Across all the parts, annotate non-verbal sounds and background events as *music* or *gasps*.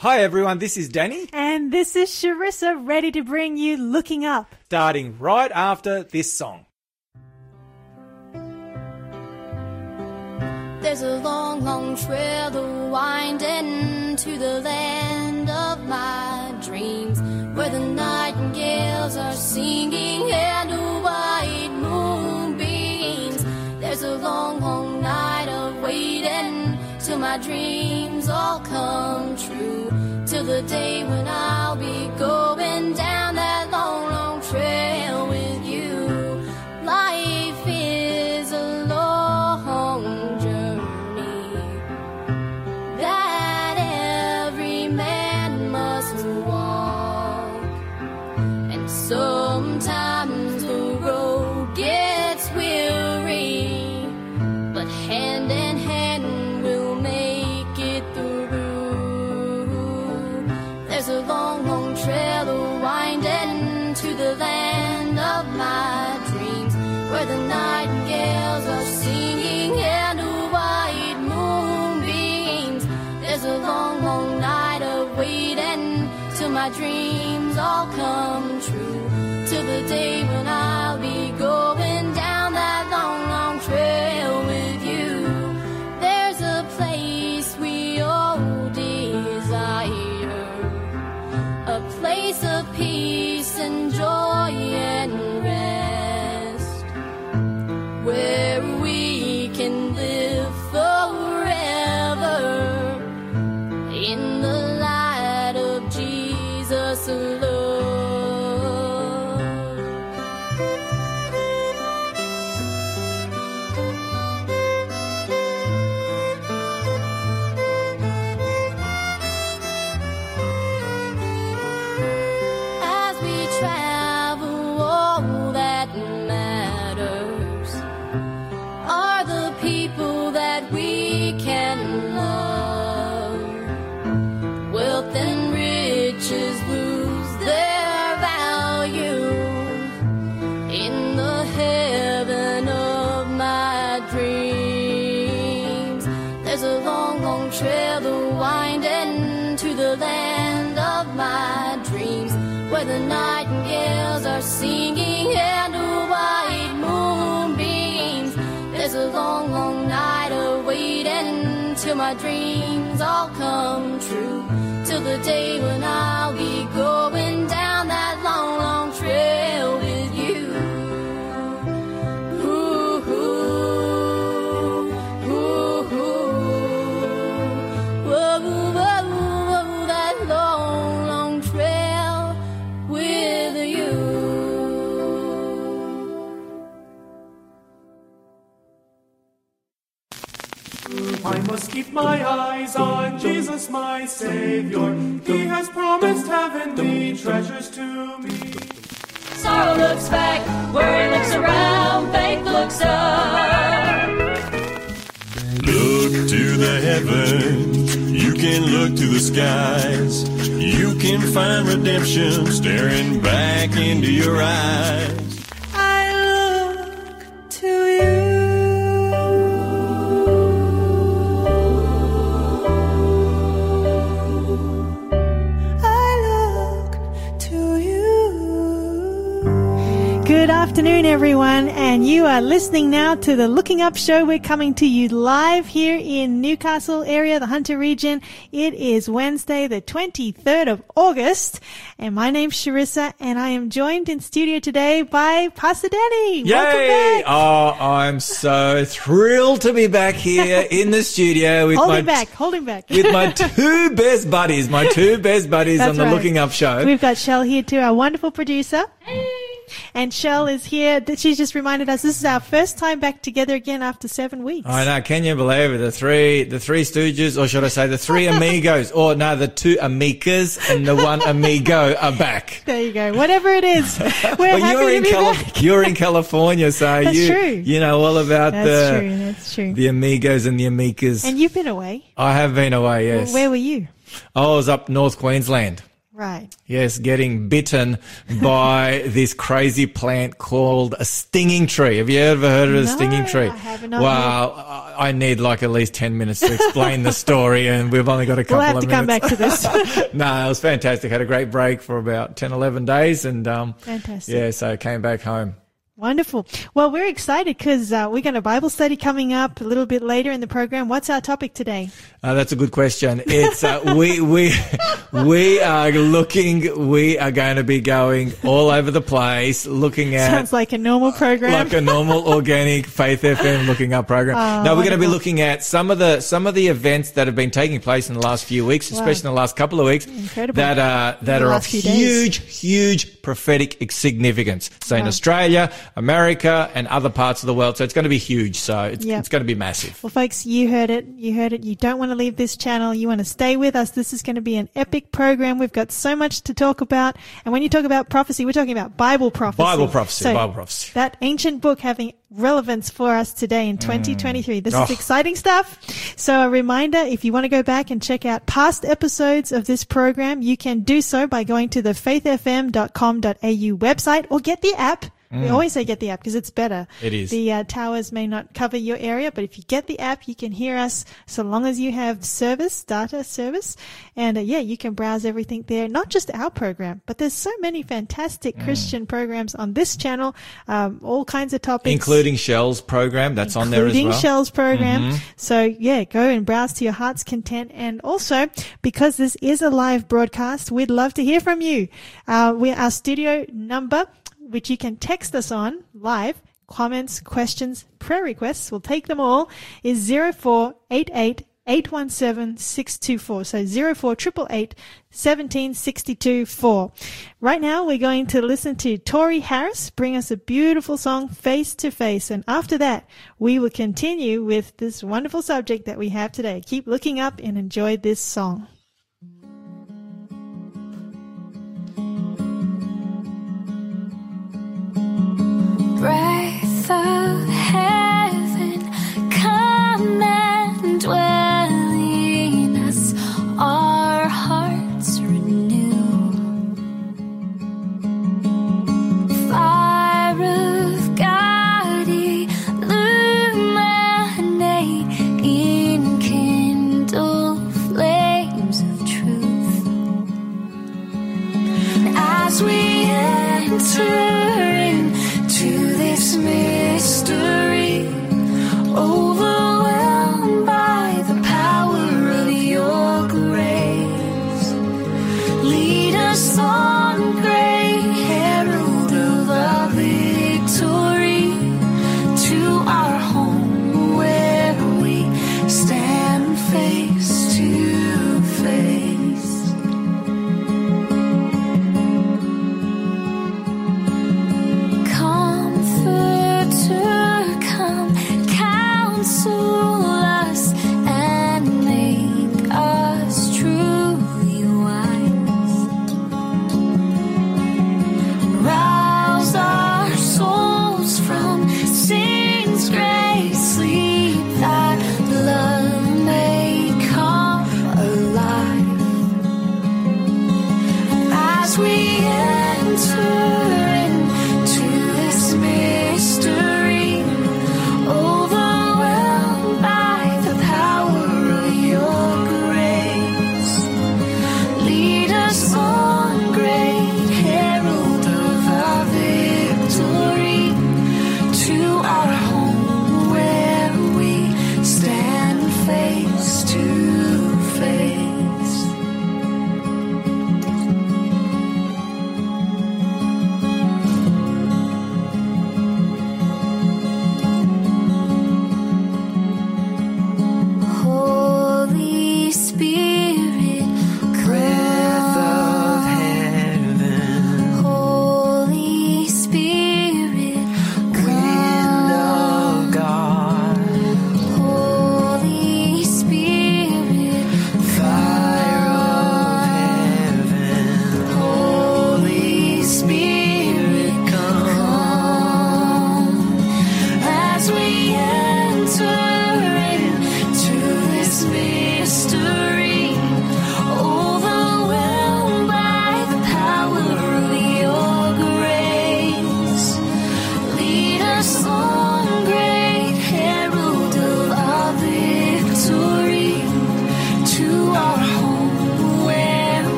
Hi everyone, this is Danny, And this is Charissa ready to bring you Looking Up. starting right after this song. There's a long, long trail to wind into the land of my dreams, where the nightingales are singing and till my dreams all come true, till the day when I'll be going down dreams my dreams all come true, till the day when Jesus, my Savior. He has promised heavenly treasures to me. Sorrow looks back, worry looks around, faith looks up. Look to the heavens, you can look to the skies. You can find redemption staring back into your eyes. Everyone, and you are listening now to the Looking Up Show. We're coming to you live here in Newcastle area, the Hunter region. It is Wednesday, the 23rd of August, and my name's Charissa, and I am joined in studio today by Pastor Danny. Welcome Yay! back. Oh, I'm so thrilled to be back here *laughs* in the studio with Hold my back, hold him back. with my two *laughs* best buddies, my two best buddies That's on the right. Looking Up show. We've got Shell here too, our wonderful producer. And Shell is here. That She's just reminded us this is our first time back together again after seven weeks. I know. Can you believe it? The three, the three Stooges, or should I say, the three *laughs* amigos, or no, the two amicas and the one amigo are back. *laughs* There you go. Whatever it is, *laughs* we're Well, happy you're to in be Cali- back. you're in California, so That's you true. you know all about That's the true. That's true. the amigos and the amicas. and you've been away. I have been away. Yes, Where were you? I was up North Queensland. Right. Yes, getting bitten by *laughs* this crazy plant called a stinging tree. Have you ever heard of a No, stinging tree? I have not Wow, I I need like at least 10 minutes to explain the story and we've only got a couple We'll have of to come back to this. *laughs* no, it was fantastic. Had a great break for about 10, 11 days and, um, Fantastic. yeah, so I came back home. Wonderful. Well, we're excited because uh, we got a Bible study coming up a little bit later in the program. What's our topic today? Uh, that's a good question. It's uh, we we we are looking. We are going to be going all over the place, looking at Sounds like a normal program. like a normal organic Faith FM looking up program. Oh, no, we're going to be looking at some of the some of the events that have been taking place in the last few weeks, especially in the last couple of weeks, Incredible. that are that are of few days. huge, huge prophetic significance. So in Australia, America, and other parts of the world. So it's going to be huge. So it's, Yep. it's going to be massive. Well, folks, you heard it. You heard it. You don't want to leave this channel. You want to stay with us. This is going to be an epic program. We've got so much to talk about. And when you talk about prophecy, we're talking about Bible prophecy. Bible prophecy, So Bible prophecy. That ancient book having relevance for us today in mm. 2023. This oh. is Oh. exciting stuff. So a reminder, if you want to go back and check out past episodes of this program, you can do so by going to the faithfm.com.au website or get the app. We always say get the app because it's better. Mm. It is. The uh, towers may not cover your area, but if you get the app, you can hear us so long as you have service, data service. And uh, yeah, you can browse everything there. Not just our program, but there's so many fantastic Mm. Christian programs on this channel, um, all kinds of topics. Including Shell's program that's on there as including well. Mm-hmm. Shell's program. So yeah, go and browse to your heart's content. And also, because this is a live broadcast, we'd love to hear from you. Uh, we our studio number, which you can text us on live. Comments, questions, prayer requests, we'll take them all, is 0488 817 624. So 0488 17 62 4. Right now, we're going to listen to Tori Harris bring us a beautiful song, Face to Face. And after that, we will continue with this wonderful subject that we have today. Keep looking up and enjoy this song.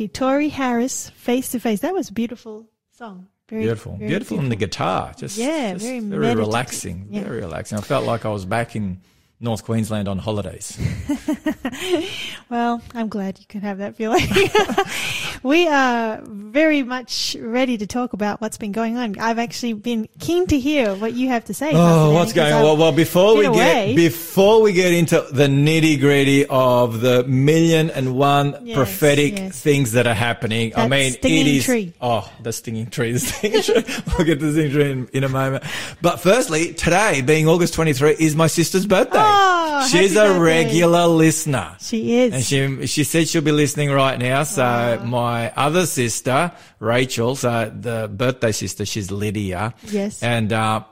Listening Tori Harris face to face. That was a beautiful song. Very Beautiful, very beautiful, on the guitar. Just Yeah, just very very relaxing, Yeah. very relaxing. I felt like I was back in North Queensland on holidays. *laughs* Well, I'm glad you could have that feeling. *laughs* we are very much ready to talk about what's been going on. I've actually been keen to hear what you have to say. Oh, what's going on? Well, well, before we been get away. before we get into the nitty gritty of the million and one Yes, prophetic yes. things that are happening, I That mean, stinging it is. tree. Oh, the stinging tree, the *laughs* stinging tree. we'll get to the stinging tree in, in a moment. But firstly, today being August twenty three is my sister's birthday. Oh, She's a birthday. regular listener. she is. And she she said she'll be listening right now. So my other sister, Rachel, so the birthday sister, she's Lydia. Yes. And uh,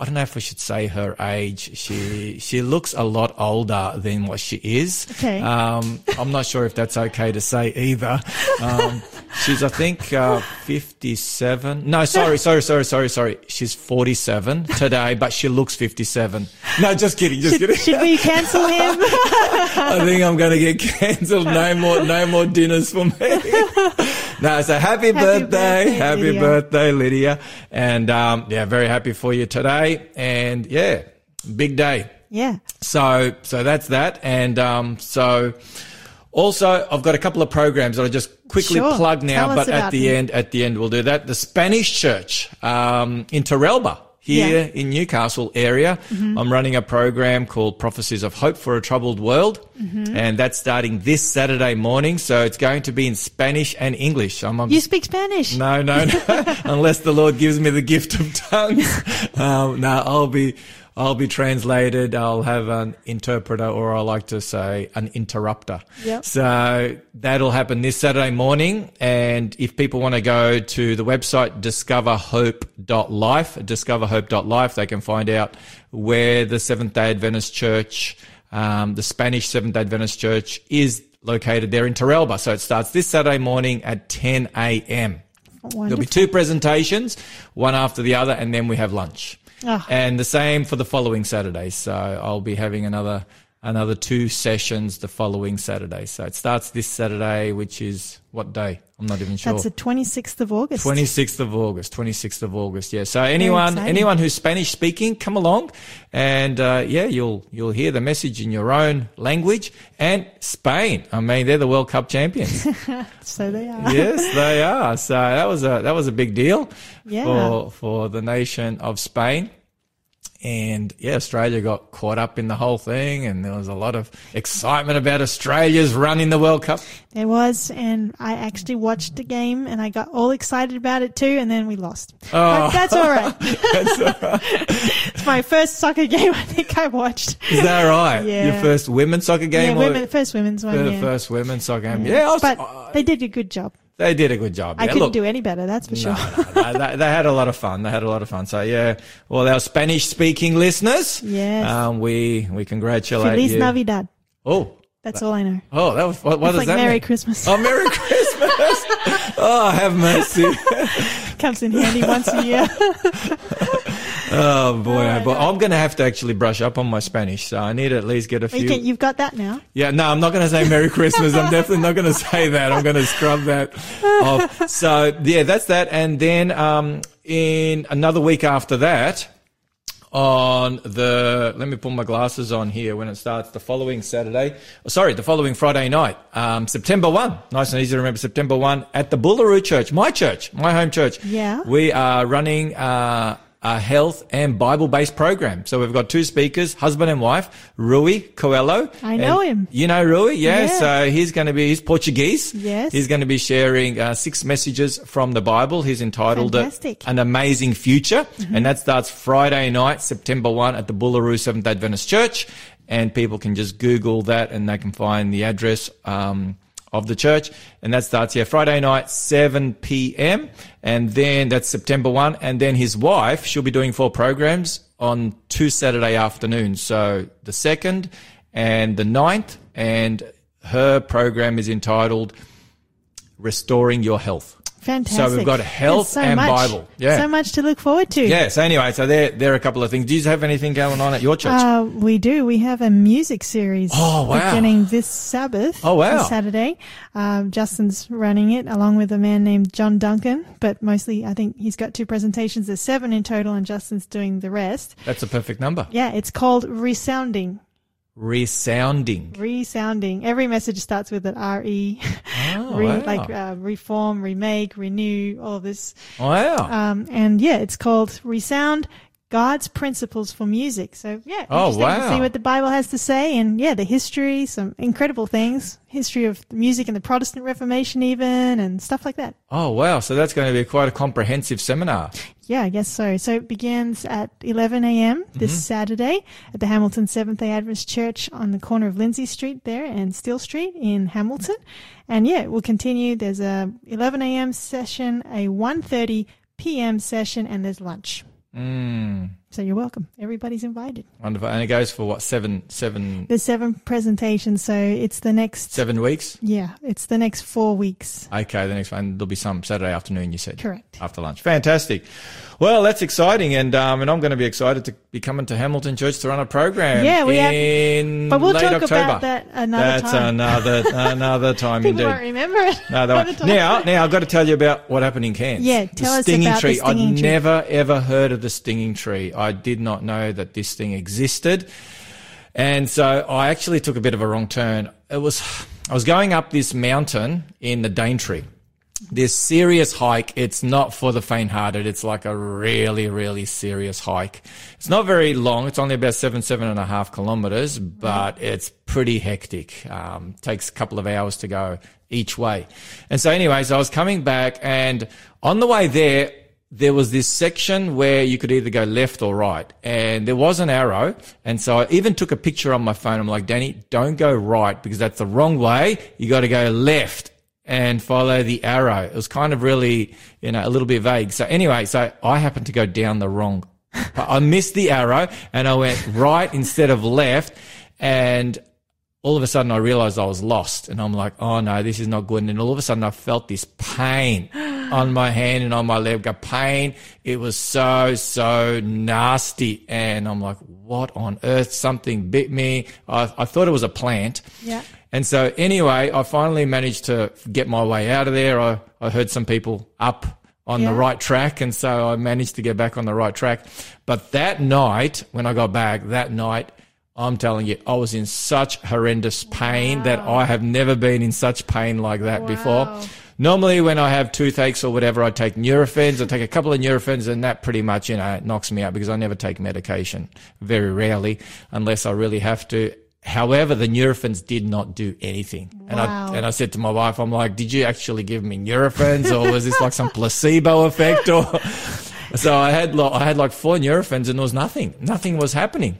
I don't know if I should say her age. She she looks a lot older than what she is. Okay. Um, I'm not sure if that's okay to say either. Um, she's I think uh, 57. No, sorry, sorry, sorry, sorry, sorry. She's 47 today, but she looks 57. No, just kidding, just kidding. Should we cancel him? *laughs* I think I'm going to get cancelled. No more, no more dinners for me. *laughs* no, so happy, birthday, birthday, happy Lydia. birthday, Lydia, and um, yeah, very happy for you today, and yeah, big day. yeah. So, so that's that, and um, so also I've got a couple of programs that I just quickly Sure. plug now, Tell but at the them. end, at the end we'll do that. The Spanish Church um, in Teralba. Here Yeah. Mm-hmm. in Newcastle area, I'm running a program called Prophecies of Hope for a Troubled World, Mm-hmm. and that's starting this Saturday morning. So it's going to be in Spanish and English. I'm, I'm You speak Spanish. no, no, no. *laughs* Unless the Lord gives me the gift of tongues. Um, *laughs* no, I'll be, I'll be translated. I'll have an interpreter, or I like to say an interrupter. Yep. So that'll happen this Saturday morning. And if people want to go to the website discoverhope.life, discoverhope.life, they can find out where the Seventh Day Adventist Church, um, the Spanish Seventh Day Adventist Church, is located there in Teralba. So it starts this Saturday morning at 10 a.m. There'll be two presentations, one after the other, and then we have lunch. Ah. And the same for the following Saturday. So I'll be having another another two sessions the following Saturday. So it starts this Saturday, which is what day? I'm not even sure. That's the 26th of August. 26th of August, 26th of August. Yeah. So anyone, anyone who's Spanish speaking, come along and, uh, yeah, you'll, you'll hear the message in your own language and Spain. I mean, they're the World Cup champions. *laughs* So they are. yes, they are. So that was a, that was a big deal Yeah. for, for the nation of Spain. And yeah, Australia got caught up in the whole thing, and there was a lot of excitement about Australia's run in the World Cup. There was, and I actually watched the game and I got all excited about it too, and then we lost. Oh. But that's all right. *laughs* *laughs* it's my first soccer game I think I watched. Is that right? Yeah. Your first women's soccer Yeah, game, or women, first women's one. the yeah. first women's soccer game? Yeah, I was, but uh, they did a good job. They did a good job. I couldn't look, do any better, that's for sure. no, they, they had a lot of fun. They had a lot of fun. So yeah, well, our Spanish-speaking listeners, Yes. um, we we congratulate Feliz you. Navidad. Oh, That's all I know. oh, that was what, what does like that Merry mean? Christmas. Oh, Merry *laughs* Christmas! oh, have mercy! Comes in handy once a year. *laughs* Oh boy, oh. I'm going to have to actually brush up on my Spanish. So I need to at least get a few. you can, you've got that now. Yeah, no, I'm not going to say Merry Christmas. I'm definitely not going to say that. I'm going to scrub that off. So yeah, that's that. And then um, in another week after that, on the let me put my glasses on here when it starts the following Saturday. oh, Sorry, the following Friday night, um, September one. Nice and easy to remember. September one at the Boolaroo Church, my church, my home church. Yeah. we are running. Uh, a health and Bible-based program. So we've got two speakers, husband and wife, Rui Coelho. I know him. You know Rui, yeah. Yeah. So he's going to be, he's Portuguese. Yes. He's going to be sharing uh, six messages from the Bible. He's entitled uh. Mm-hmm. An Amazing Future. And that starts Friday night, September 1 at the Boolaroo Seventh Adventist Church. And people can just Google that and they can find the address, um, of the church. And that starts here Friday night, 7 p.m. And then that's September 1. And then his wife, she'll be doing four programs on two Saturday afternoons. So the second and the ninth. And her program is entitled Restoring Your Health. Fantastic. So we've got health so and much, Bible. Yeah. So much to look forward to. Yeah. So anyway, so there, there are a couple of things. Do you have anything going on at your church? Uh, we do. We have a music series Oh, wow. beginning this Sabbath. Oh, wow. Saturday. Um, Justin's running it along with a man named John Duncan, but mostly I think he's got two presentations. There's seven in total, and Justin's doing the rest. That's a perfect number. Yeah, it's called Resounding. Resounding. Resounding. Every message starts with an R E. Oh, Re, wow. like uh, reform, remake, renew, all this. wow. Um, and yeah, it's called Resound God's Principles for Music. So yeah, Oh, interesting to wow. see what the Bible has to say. And yeah, the history, some incredible things, history of music and the Protestant Reformation even, and stuff like that. oh, wow. So that's going to be quite a comprehensive seminar. Yeah, I guess so. So it begins at 11 a.m. this Mm-hmm. Saturday at the Hamilton Seventh Day Adventist Church on the corner of Lindsay Street there and Steele Street in Hamilton. And yeah, we'll continue. There's a 11 a.m. session, a 1:30 p.m. session, and there's lunch. Mm, So you're welcome. Everybody's invited. wonderful. And it goes for what, seven, seven, There's seven presentations, so it's the next. seven weeks? Yeah, it's the next four weeks. Okay, the next one, there'll be some Saturday afternoon, you said. Correct. After lunch. Fantastic. Well, that's exciting. And, um, and I'm going to be excited to be coming to Hamilton Church to run a program. Yeah, we have- in But we'll talk October. about that another That's time. another, *laughs* another time People indeed. won't remember it. No, they the won't. *laughs* Now, now I've got to tell you about what happened in Cairns. Yeah, the tell us stinging about the tree. stinging I'd tree. never ever heard of the stinging tree. I did not know that this thing existed, and so I actually took a bit of a wrong turn. It was I was going up this mountain in the Daintree. This serious hike. It's not for the faint-hearted. It's like a really, really serious hike. It's not very long. It's only about seven, seven and a half kilometers, but it's pretty hectic. Um, takes a couple of hours to go each way. And so anyways, I was coming back and on the way there, there was this section where you could either go left or right and there was an arrow. And so I even took a picture on my phone. I'm like, Danny, don't go right because that's the wrong way. You got to go left and follow the arrow. It was kind of really, you know, a little bit vague. So anyway, so I happened to go down the wrong. *laughs* I missed the arrow and I went right instead of left and all of a sudden I realized I was lost and I'm like, oh no, this is not good. And then all of a sudden I felt this pain on my hand and on my leg, a pain. It was so, so nasty. And I'm like, what on earth? Something bit me. I, I thought it was a plant. Yeah. And so anyway, I finally managed to get my way out of there. I, I heard some people up on the right track. And so I managed to get back on the right track. But that night, when I got back that night, I'm telling you, I was in such horrendous pain that I have never been in such pain like that before. Normally, when I have toothaches or whatever, I take Nurofens. I take a couple of Nurofens, and that pretty much, you know, knocks me out because I never take medication. Very rarely, unless I really have to. However, the Nurofens did not do anything. And I and I said to my wife, I'm like, did you actually give me Nurofens, or was this like some placebo effect, or? *laughs* So I had like, I had like four Nurofens, and there was nothing. Nothing was happening.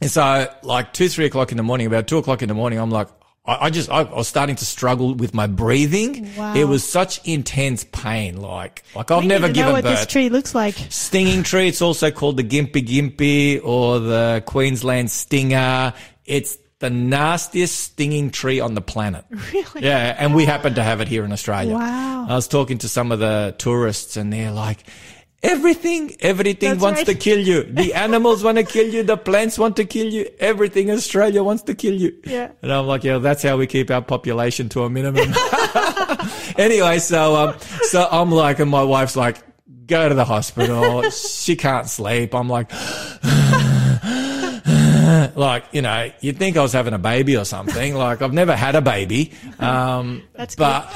And so, like two, three o'clock in the morning, about two o'clock in the morning, I'm like, I, I just, I, I was starting to struggle with my breathing. Wow. It was such intense pain. Like, like I've We never to know given what birth. this tree looks like. Stinging tree. It's also called the Gympie Gympie or the Queensland Stinger. It's the nastiest stinging tree on the planet. *laughs* Really? Yeah, and we happen to have it here in Australia. Wow. I was talking to some of the tourists and they're like, everything, everything That's wants right. to kill you. The *laughs* animals want to kill you. The plants want to kill you. Everything in Australia wants to kill you. Yeah. And I'm like, yeah, that's how we keep our population to a minimum. *laughs* anyway, so, um, so I'm like, and my wife's like, go to the hospital. she can't sleep. I'm like, *gasps* *laughs* *laughs* like, you know, you'd think I was having a baby or something. Like, I've never had a baby. Um, *laughs* That's but,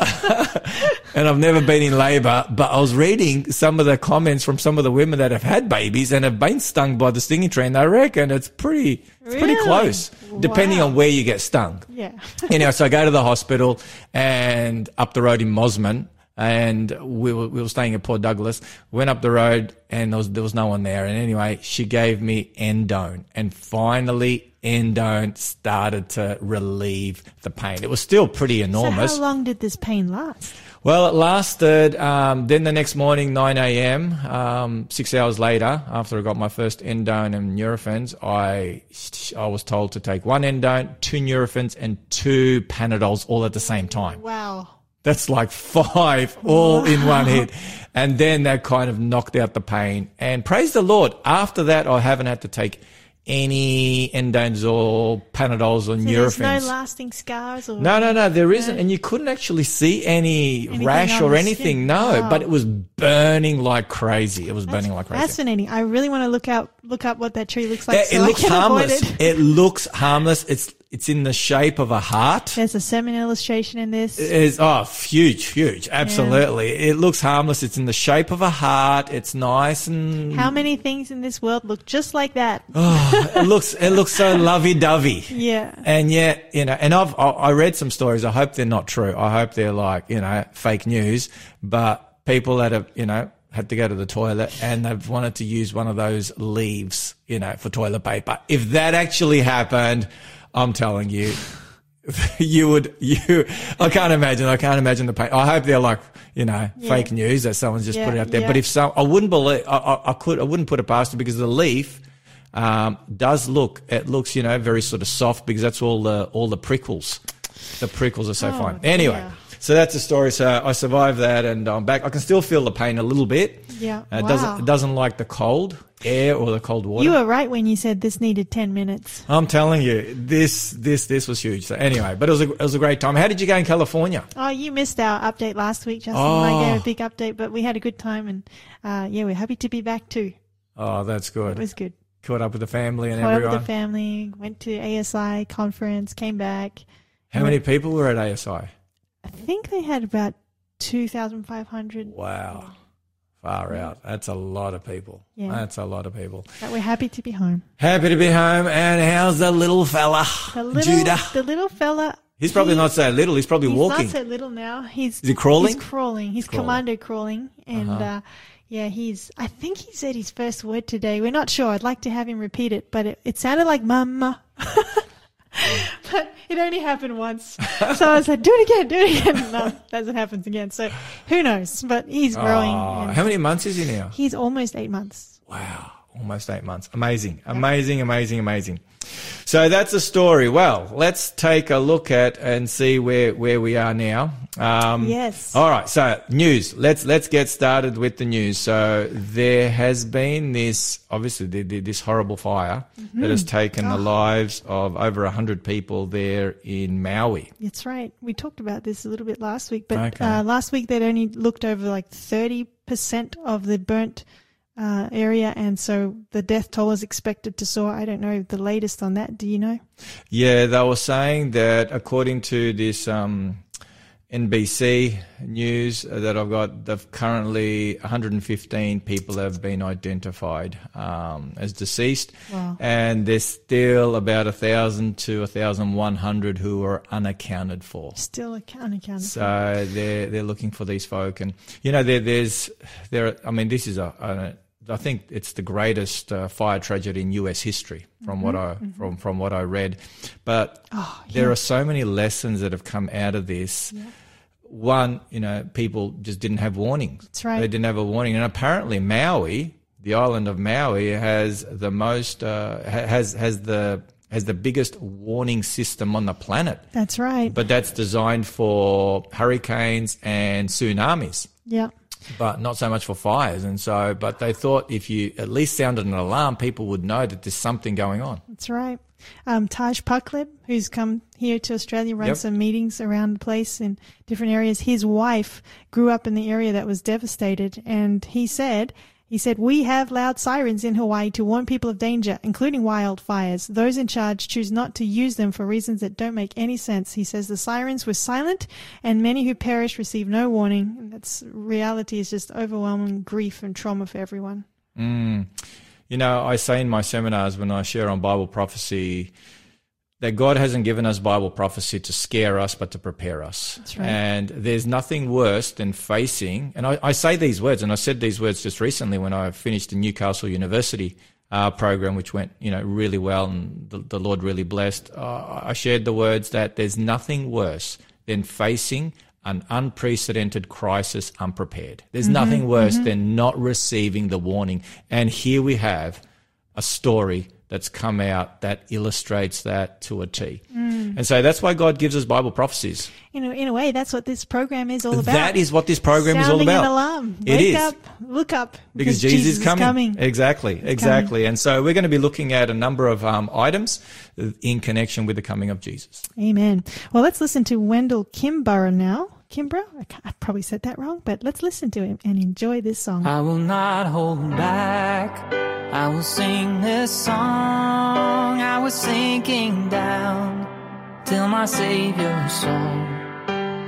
*laughs* and I've never been in labor, but I was reading some of the comments from some of the women that have had babies and have been stung by the stinging tree. I reckon it's pretty, it's pretty close, depending Wow. on where you get stung Yeah. anyway, so I go to the hospital and up the road in Mossman and we were, we were staying at Port Douglas, went up the road and there was, there was no one there. And anyway, she gave me endone and finally endone started to relieve the pain. It was still pretty enormous. So how long did this pain last? Well, it lasted. Um, then the next morning, 9 a.m., um, six hours later, after I got my first endone and Nurofens, I I was told to take one endone, two Nurofens, and two Panadols all at the same time. Wow. That's like five all in one hit. And then that kind of knocked out the pain. And praise the Lord, after that, I haven't had to take any Endones or Panadols or So there's no lasting scars or No, no, no, there isn't. And you couldn't actually see any Anything rash or anything. No, Wow. but it was burning like crazy. It was That's burning like crazy. fascinating. I really want to look out look up what that tree looks like. Yeah, so it looks harmless. it. It looks harmless. It's it's in the shape of a heart. There's a sermon illustration in this. It's oh huge, huge, absolutely. It looks harmless. It's in the shape of a heart. It's nice and How many things in this world look just like that? Oh. it looks it looks so lovey dovey. Yeah. And yet, you know, and I've I I read some stories. I hope they're not true. I hope they're like you know fake news. But people that have you know had to go to the toilet and they've wanted to use one of those leaves, you know, for toilet paper. If that actually happened, I'm telling you, *laughs* you would you. I can't imagine. I can't imagine the pain. I hope they're like you know fake news that someone's just Yeah, put it out there. yeah. But if so, I wouldn't believe. I, I, I could. I wouldn't put it past it because the leaf um, does look. It looks you know very sort of soft because that's all the all the prickles. The prickles are so Oh, fine. Anyway. So that's the story. So I survived that, and I'm back. I can still feel the pain a little bit. Yeah. Uh, it Wow. doesn't it doesn't like the cold air or the cold water. You were right when you said this needed 10 minutes. I'm telling you, this this this was huge. So anyway, but it was a, it was a great time. How did you go in California? Oh, you missed our update last week, Justin. Oh. I gave a big update, but we had a good time and, uh, yeah, we're happy to be back too. Oh, that's good. It was good. Caught up with the family and Caught up with the family, went to ASI conference, came back. How many people were at ASI? I think they had about 2,500. Wow, far out. That's a lot of people. Yeah. That's a lot of people. But we're happy to be home. Happy to be home. And how's the little fella, The little, Judah? the little fella. He's probably he- not so little. He's probably He's walking. not so little now. He's Is he crawling? He's crawling. He's Crawling. commando crawling, and uh yeah, he's. I think he said his first word today. We're not sure. I'd like to have him repeat it, but it, it sounded like "mama," *laughs* *laughs* but it only happened once. So I was like, "Do it again, do it again." No, doesn't happen again. So who knows? But he's ah, growing. Oh, how many months is he now? he's almost eight months. Wow, almost eight months. Amazing, amazing, amazing, amazing. So that's the story. Well, let's take a look at and see where where we are now. Um, Yes. All right. So news. Let's let's get started with the news. So there has been this obviously the, the, this horrible fire that has taken the lives of over hundred people there in Maui. That's right. We talked about this a little bit last week, but Okay. uh, last week they'd only looked over like 30% of the burnt uh, area, and so the death toll is expected to soar. I don't know the latest on that. Do you know? Yeah, they were saying that according to this um, NBC news uh, that I've got, they've currently 115 people have been identified um, as deceased, Wow. and there's still about a thousand to a thousand one hundred who are unaccounted for. Still ac- unaccounted. for. So they're they're looking for these folk, and you know there there's there. I mean, this is a. a I think it's the greatest uh, fire tragedy in U.S. history, from what I from from what I read. But Oh, there yeah. are so many lessons that have come out of this. One, you know, people just didn't have warnings. That's right. They didn't have a warning, and apparently Maui, the island of Maui, has the most uh, has has the has the biggest warning system on the planet That's right. but that's designed for hurricanes and tsunamis, yeah. But not so much for fires. And so, but they thought if you at least sounded an alarm, people would know that there's something going on. That's right. Um, Taj Pacleb, who's come here to Australia, runs Yep. some meetings around the place in different areas. His wife grew up in the area that was devastated, and he said, he said, we have loud sirens in Hawaii to warn people of danger, including wildfires. Those in charge choose not to use them for reasons that don't make any sense. He says the sirens were silent, and many who perished received no warning. And that's reality is just overwhelming grief and trauma for everyone. Mm. You know, I say in my seminars when I share on Bible prophecy that God hasn't given us Bible prophecy to scare us, but to prepare us. That's right. And there's nothing worse than facing, and I, I say these words, and I said these words just recently when I finished the Newcastle University uh, program, which went, you know, really well, and the, the Lord really blessed. Uh, I shared the words that there's nothing worse than facing an unprecedented crisis unprepared. There's nothing worse than not receiving the warning. And here we have a story that's come out that illustrates that to a T. Mm. And so that's why God gives us Bible prophecies. In a, in a way, that's what this program is all about. That is what this program is all about. An alarm. It Wake is. up, look up, because Jesus, is coming. Exactly, coming. exactly. And so we're going to be looking at a number of um, items in connection with the coming of Jesus. Amen. Well, let's listen to Wendell Kimborough now. Kimborough? I, I probably said that wrong, but let's listen to him and enjoy this song. I will not hold back. I will sing this song. I was sinking down till my Savior saw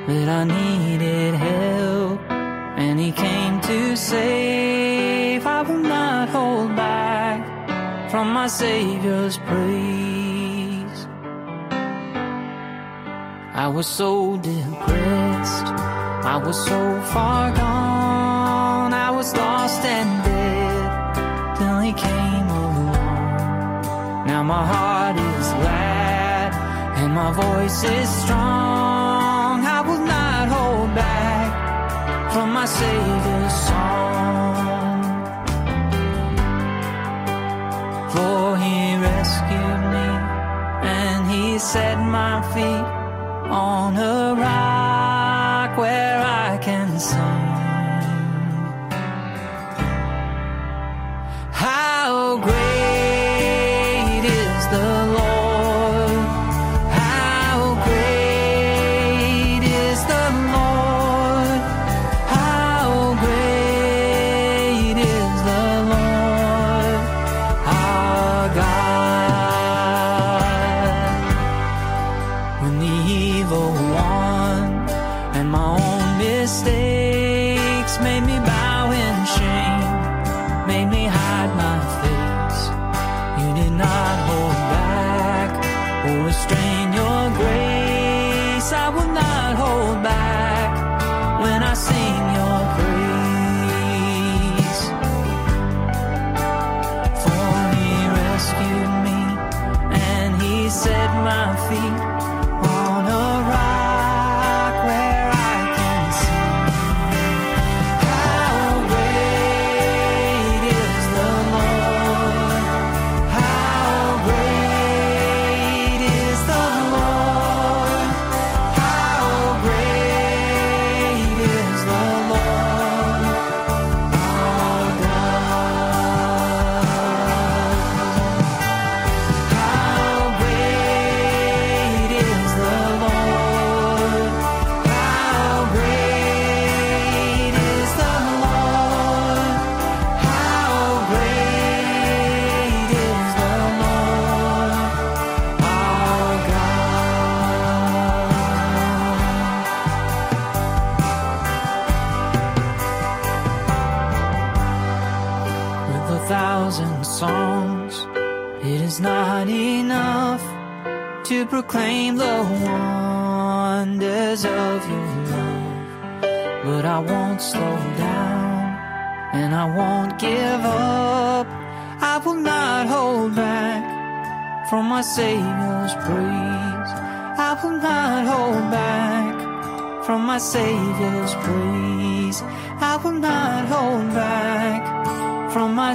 that I needed help, and He came to save. I will not hold back from my Savior's praise. I was so depressed. I was so far gone. I was lost and dead till he came along. Now my heart is glad and my voice is strong. I will not hold back from my Savior's song. For he rescued me and he set my feet on a rock where I can sing. How great songs. It is not enough to proclaim the wonders of your love. But I won't slow down and I won't give up. I will not hold back from my Savior's praise. I will not hold back from my Savior's praise. I will not hold back from my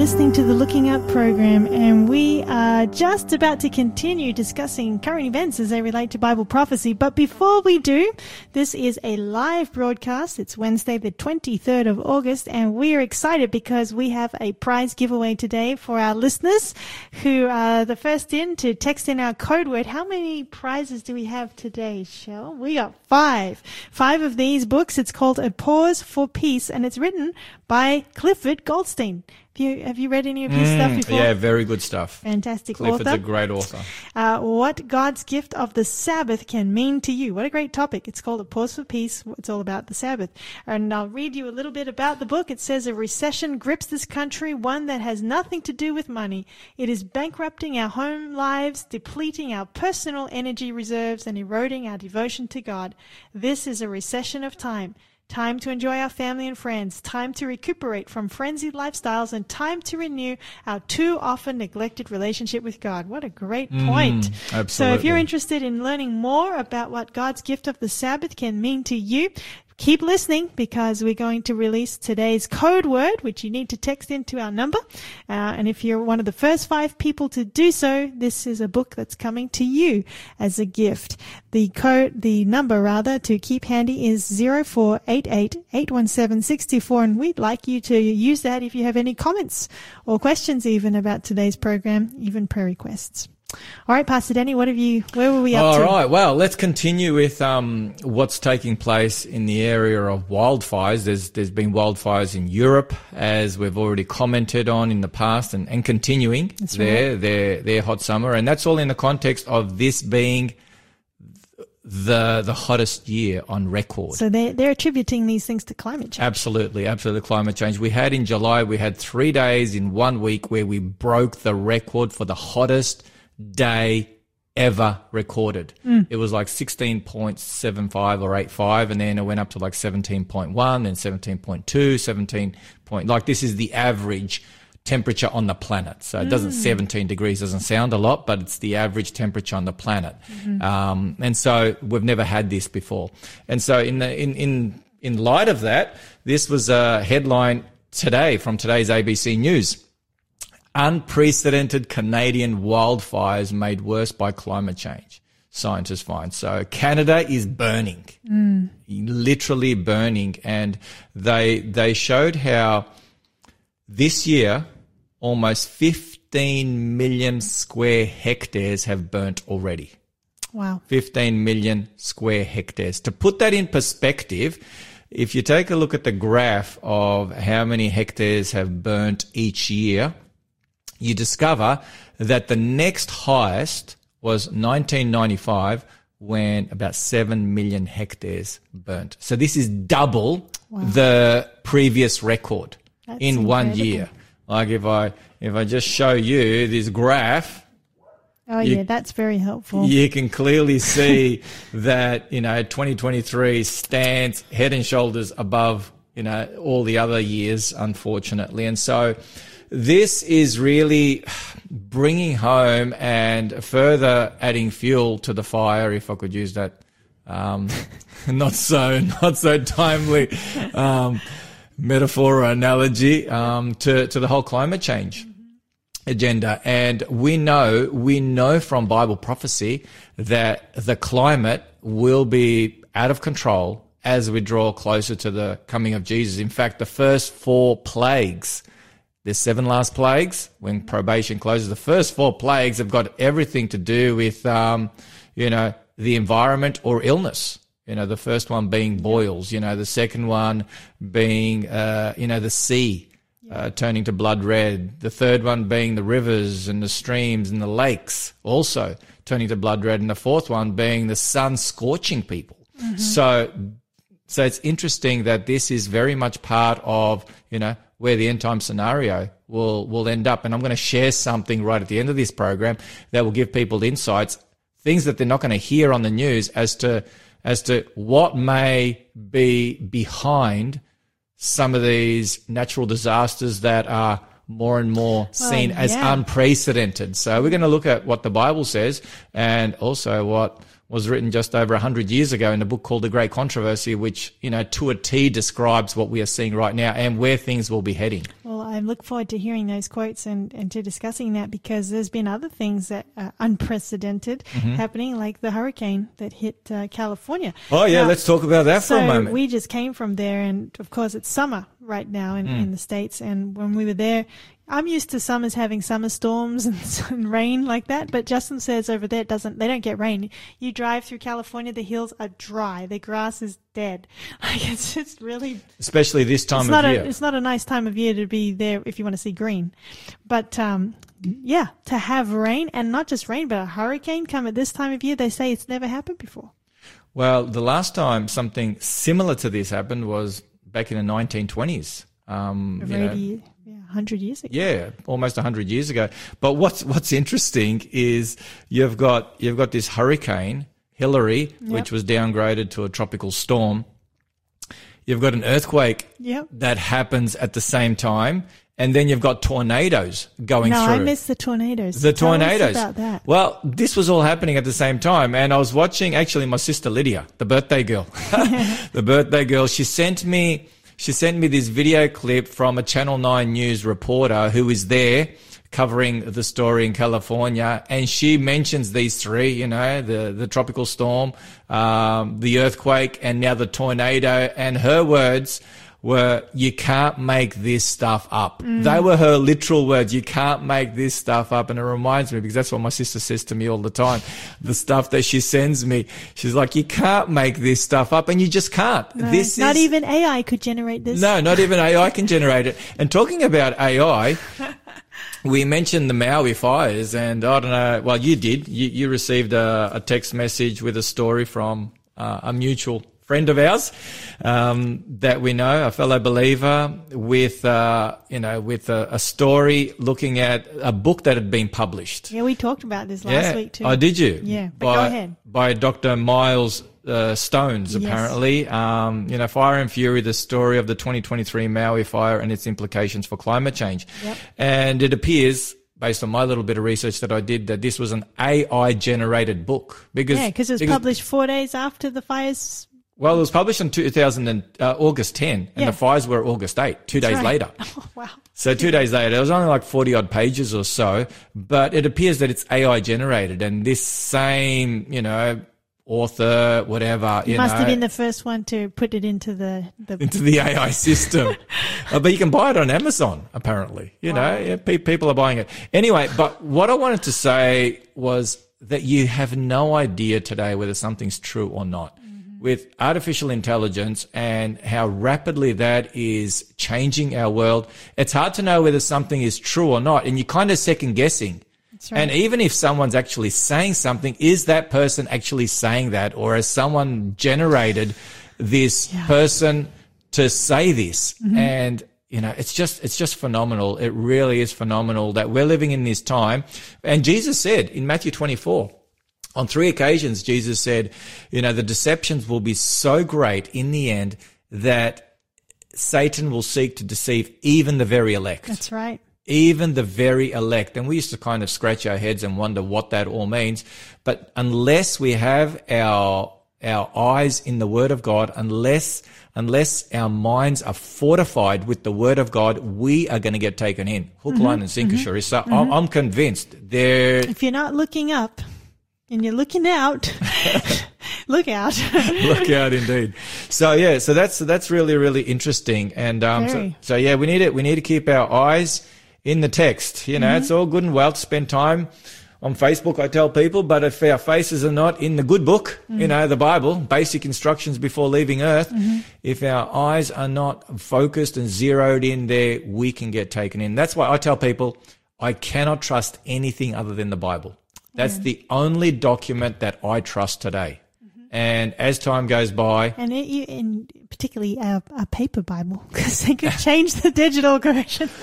Listening to the Looking Up program, and we are just about to continue discussing current events as they relate to Bible prophecy. But before we do, this is a live broadcast. It's Wednesday, the 23rd of August, and we are excited because we have a prize giveaway today for our listeners who are the first in to text in our code word. How many prizes do we have today, Shell? We got five. Five of these books. It's called A Pause for Peace, and it's written by Clifford Goldstein. You have you read any of his stuff before? Mm, Yeah, very good stuff. Fantastic Clifford's author. a great author. Uh, what God's gift of the Sabbath can mean to you. What a great topic. It's called A Pause for Peace. It's all about the Sabbath. And I'll read you a little bit about the book. It says a recession grips this country, one that has nothing to do with money. It is bankrupting our home lives, depleting our personal energy reserves, and eroding our devotion to God. This is a recession of time. Time to enjoy our family and friends, time to recuperate from frenzied lifestyles, and time to renew our too often neglected relationship with God. What a great mm, point. Absolutely. So if you're interested in learning more about what God's gift of the Sabbath can mean to you, keep listening because we're going to release today's code word, which you need to text into our number. Uh, and if you're one of the first five people to do so, this is a book that's coming to you as a gift. The code, the number rather to keep handy is 0488 and we'd like you to use that if you have any comments or questions even about today's program, even prayer requests. All right, Pastor Danny, what have you, where were we up All to? right. Well, let's continue with um, what's taking place in the area of wildfires. There's there's been wildfires in Europe, as we've already commented on in the past, and, and continuing their their their hot summer, and that's all in the context of this being the the hottest year on record. So they're, they're attributing these things to climate change. Absolutely, absolutely. Climate change. We had in July, we had three days in one week where we broke the record for the hottest day ever recorded. Mm. It was like 16.75 or 85, and then it went up to like 17.1, then 17.2, 17 point. Like this is the average temperature on the planet. So it doesn't mm. 17 degrees doesn't sound a lot, but it's the average temperature on the planet. Mm-hmm. Um, and so we've never had this before. And so in the in in in light of that, this was a headline today from today's ABC News. Unprecedented Canadian wildfires made worse by climate change. Scientists find. So Canada is burning, mm. literally burning. And they, they showed how this year almost 15 million square hectares have burnt already. Wow. 15 million square hectares. To put that in perspective, if you take a look at the graph of how many hectares have burnt each year, you discover that the next highest was 1995 when about 7 million hectares burnt. So this is double the previous record That's in one year. Like if I if I just show you this graph, Oh You- yeah, that's very helpful. you can clearly see *laughs* that you know 2023 stands head and shoulders above you know all the other years unfortunately and so this is really bringing home and further adding fuel to the fire if i could use that um, *laughs* not so not so timely um, metaphor or analogy um, to to the whole climate change agenda. And we know, we know from Bible prophecy that the climate will be out of control as we draw closer to the coming of Jesus. In fact, the first four plagues, there's seven last plagues when probation closes. The first four plagues have got everything to do with, um, you know, the environment or illness. You know, the first one being boils, you know, the second one being, uh, you know, the sea uh, turning to blood red. The third one being the rivers and the streams and the lakes also turning to blood red. And the fourth one being the sun scorching people. So, so it's interesting that this is very much part of, you know, where the end time scenario will, will end up. And I'm going to share something right at the end of this program that will give people insights, things that they're not going to hear on the news as to, as to what may be behind some of these natural disasters that are more and more seen as yeah. unprecedented. So we're going to look at what the Bible says and also what was written just over 100 years ago in a book called The Great Controversy, which, you know, to a T describes what we are seeing right now and where things will be heading. Well, I look forward to hearing those quotes and, and to discussing that because there's been other things that are unprecedented Mm-hmm. happening, like the hurricane that hit uh, California. Oh, yeah, Now, let's talk about that for a moment. we just came from there, and of course it's summer right now in, Hmm. in the States. And when we were there, I'm used to summers having summer storms *laughs* and, and rain like that. But Justin says over there it doesn't, they don't get rain. You drive through California, the hills are dry. The grass is dead. *laughs* Like it's just really Especially this time it's of not year. a it's not a nice time of year to be there if you want to see green. But um, yeah, to have rain and not just rain, but a hurricane come at this time of year, they say it's never happened before. Well, the last time something similar to this happened was back in the 1920s. Um, you know, yeah, hundred years ago. yeah, almost 100 years ago. But what's what's interesting is you've got you've got this hurricane Hillary, which was downgraded to a tropical storm. You've got an earthquake Yep. that happens at the same time, and then you've got tornadoes going No, through. I missed the tornadoes. The Tell tornadoes. about that. Well, this was all happening at the same time, and I was watching actually my sister Lydia, the birthday girl, *laughs* *laughs* the birthday girl. She sent me she sent me this video clip from a Channel Nine News reporter who is there covering the story in California, and she mentions these three, you know, the the tropical storm, um, the earthquake, and now the tornado. And her words were, "You can't make this stuff up." They were her literal words. You can't make this stuff up, and it reminds me because that's what my sister says to me all the time. *laughs* The stuff that she sends me, she's like, "You can't make this stuff up," and you just can't. No, this not is, even AI could generate this. no, not even AI can generate it. And talking about AI, *laughs* we mentioned the Maui fires, and I don't know. Well, you did. You, you received a, a text message with a story from uh, a mutual friend of ours um, that we know, a fellow believer, with uh, you know, with a, a story looking at a book that had been published. Yeah, we talked about this last week too. Oh, did you? Yeah, but by, go ahead. By Dr. Miles uh, Stones, Yes. apparently. Um, you know, Fire and Fury, the story of the 2023 Maui fire and its implications for climate change. Yep. And it appears, based on my little bit of research that I did, that this was an AI generated book. Because, Yeah, because it was published four days after the fires. Well, it was published in 2000 and, uh, August 10, and Yeah. the fires were August 8, two days Right. later. *laughs* Oh, wow. So two days later, it was only like 40 odd pages or so, but it appears that it's AI generated and this same, you know, author, whatever, you You must know, have been the first one to put it into the, the into the AI system. *laughs* Uh, but you can buy it on Amazon, apparently, you know, yeah, pe- people are buying it. Anyway, but what I wanted to say was that you have no idea today whether something's true or not. With artificial intelligence and how rapidly that is changing our world, it's hard to know whether something is true or not. And you're kind of second guessing. Right. And even if someone's actually saying something, is that person actually saying that? Or has someone generated this person to say this? Mm-hmm. And, you know, it's just, it's just phenomenal. It really is phenomenal that we're living in this time. And Jesus said in Matthew 24, on three occasions, Jesus said, you know, the deceptions will be so great in the end that Satan will seek to deceive even the very elect That's right. even the very elect. And we used to kind of scratch our heads and wonder what that all means. But unless we have our, our eyes in the word of God, unless, unless our minds are fortified with the word of God, we are going to get taken in. Hook, line mm-hmm. and sinker, sure. So I'm, I'm convinced there, If you're not looking up and you're looking out, *laughs* look out. look out indeed. So yeah, so that's, that's really, really interesting. And, um, so, so yeah, we need it. We need to keep our eyes in the text. You know, Mm-hmm. it's all good and well to spend time on Facebook, I tell people, but if our faces are not in the good book, Mm. you know, the Bible, basic instructions before leaving earth, Mm-hmm. if our eyes are not focused and zeroed in there, we can get taken in. That's why I tell people I cannot trust anything other than the Bible. That's the only document that I trust today. And as time goes by, and it, you, and particularly a, a paper Bible *laughs* because they could change the digital version. *laughs*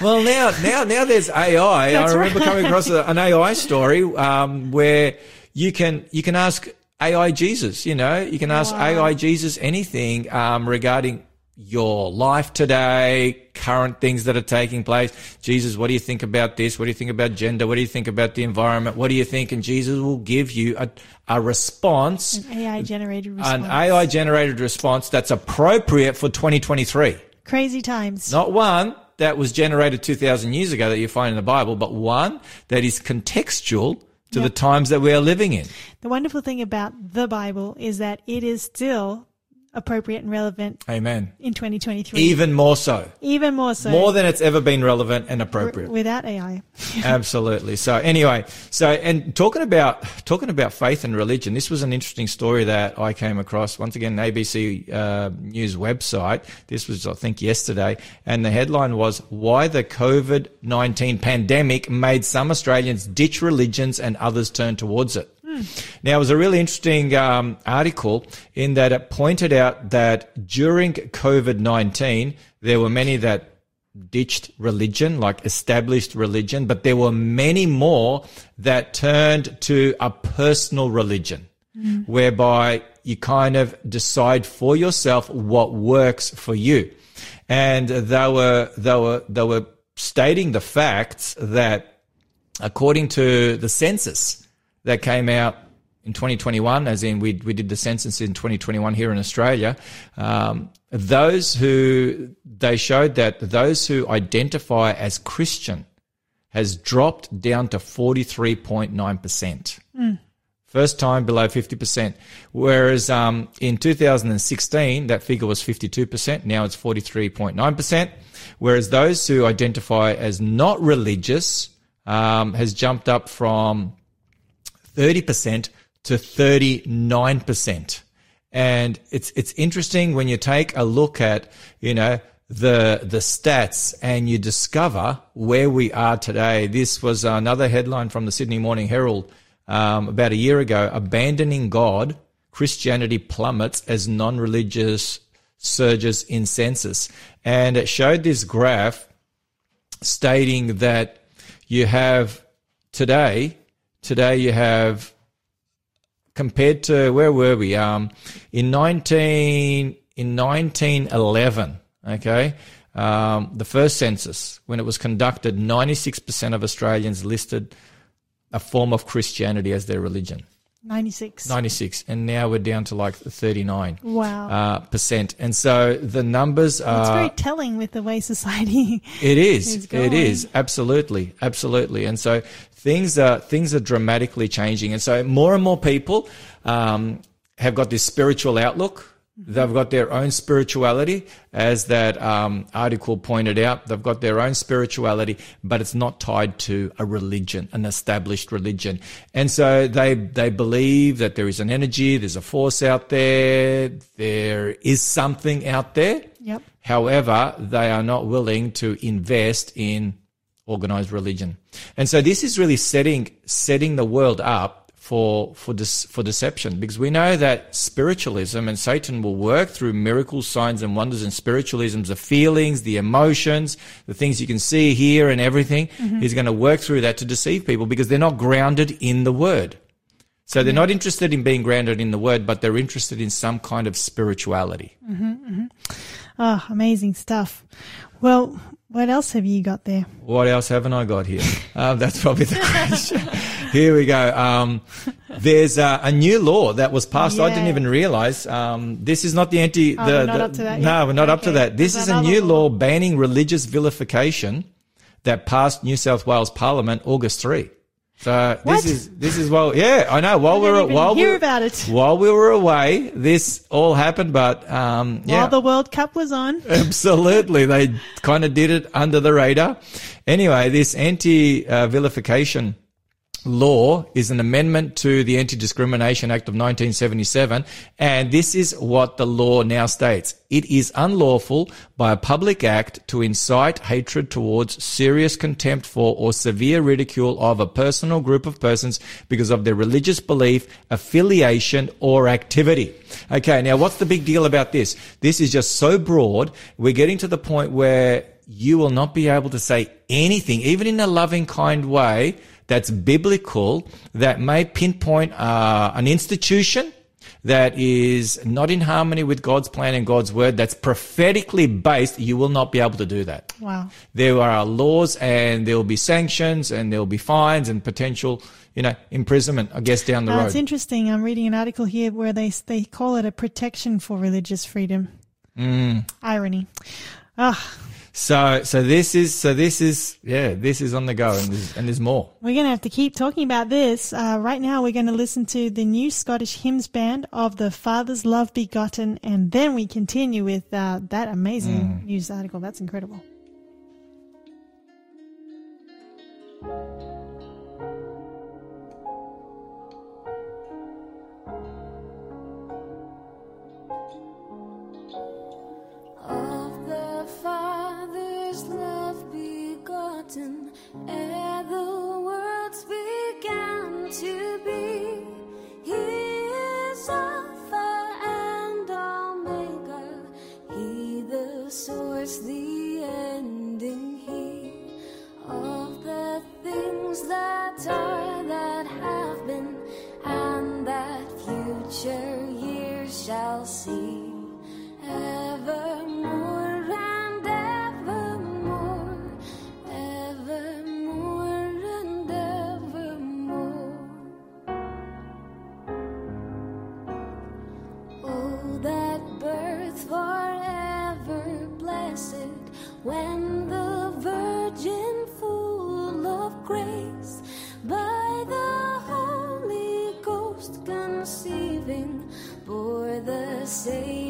Well, now, now, now there's AI. That's I remember right. coming across a, an AI story um, where you can you can ask AI Jesus. You know, you can ask Wow. AI Jesus anything um, regarding your life today, current things that are taking place. Jesus, what do you think about this? What do you think about gender? What do you think about the environment? What do you think? And Jesus will give you a, a response, an AI generated response. an AI generated response that's appropriate for 2023. Crazy times. Not one that was generated 2,000 years ago that you find in the Bible, but one that is contextual to the times that we are living in. The wonderful thing about the Bible is that it is still appropriate and relevant Amen. in 2023. Even more so. Even more so. More than it's ever been relevant and appropriate. without AI. *laughs* Absolutely. So anyway, so and talking about talking about faith and religion, this was an interesting story that I came across. Once again, ABC uh, News website. This was I think yesterday, and the headline was "Why the COVID nineteen pandemic made some Australians ditch religions and others turn towards it." Now, it was a really interesting um, article in that it pointed out that during COVID 19, there were many that ditched religion, like established religion, but there were many more that turned to a personal religion, whereby you kind of decide for yourself what works for you. And they were, they were, they were stating the facts that according to the census that came out in 2021, as in we, we did the census in 2021 here in Australia, um, those who, they showed that those who identify as Christian has dropped down to 43.9%. First time below 50%. Whereas um, in 2016, that figure was 52%. Now it's 43.9%. Whereas those who identify as not religious um, has jumped up from 30% to 39%. And it's, it's interesting when you take a look at, you know, the, the stats and you discover where we are today. This was another headline from the Sydney Morning Herald, um, about a year ago. Abandoning God, Christianity plummets as non-religious surges in census. And it showed this graph stating that you have today, today you have compared to where were we? Um, in nineteen in nineteen eleven, okay, um, the first census when it was conducted, ninety six percent of Australians listed a form of Christianity as their religion. 96. Ninety six, and now we're down to like thirty nine Wow. uh, percent, and so the numbers are. it's very telling with the way society. It is. *laughs* is It is absolutely, absolutely. And so things are things are dramatically changing. And so more and more people um, have got this spiritual outlook. They've got their own spirituality, as that um, article pointed out. They've got their own spirituality, but it's not tied to a religion, an established religion. And so they they believe that there is an energy, there's a force out there, there is something out there. Yep. However, they are not willing to invest in organized religion. And so this is really setting, setting the world up for, for this, for deception because we know that spiritualism and Satan will work through miracles, signs and wonders and spiritualisms, the feelings, the emotions, the things you can see, hear and everything. Mm-hmm. He's going to work through that to deceive people because they're not grounded in the word. So they're not interested in being grounded in the word, but they're interested in some kind of spirituality. Oh, amazing stuff. Well, what else have you got there? What else haven't I got here? *laughs* Um, that's probably the question. here we go. Um, there's uh, a new law that was passed. I didn't even realize. Um, this is not the anti. Oh, the, we're not the- up to that No, yet? we're not up to that. This is a new law. law banning religious vilification that passed New South Wales Parliament August three. So What? this is this is well, yeah, I know. While I we were while we were- about it. while we were away, this all happened. But um, yeah, While the World Cup was on. *laughs* Absolutely. They kind of did it under the radar. Anyway, this anti uh, vilification law is an amendment to the Anti Discrimination Act of 1977. And this is what the law now states. It is unlawful by a public act to incite hatred towards serious contempt for or severe ridicule of a person or group of persons because of their religious belief, affiliation, or activity. Okay, now what's the big deal about this? This is just so broad. We're getting to the point where you will not be able to say anything, even in a loving, kind way, that's biblical, that may pinpoint uh, an institution that is not in harmony with God's plan and God's word, that's prophetically based, you will not be able to do that. Wow. There are laws and there will be sanctions and there will be fines and potential, you know, imprisonment, I guess, down the Uh, road. it's interesting. I'm reading an article here where they they call it a protection for religious freedom. Mm. Irony. Ah, So, so this is, so this is, yeah, this is on the go and there's, and there's more. We're going to have to keep talking about this. Uh, right now, we're going to listen to the new Scottish hymns band of the Father's Love Begotten, and then we continue with uh, that amazing news article. That's incredible. Begotten, ere the worlds began to be. He is Alpha and Omega, He the source, the ending, He of the things that are, that have been, and that future years shall see. Evermore forever blessed, when the Virgin full of grace, by the Holy Ghost conceiving, bore the Savior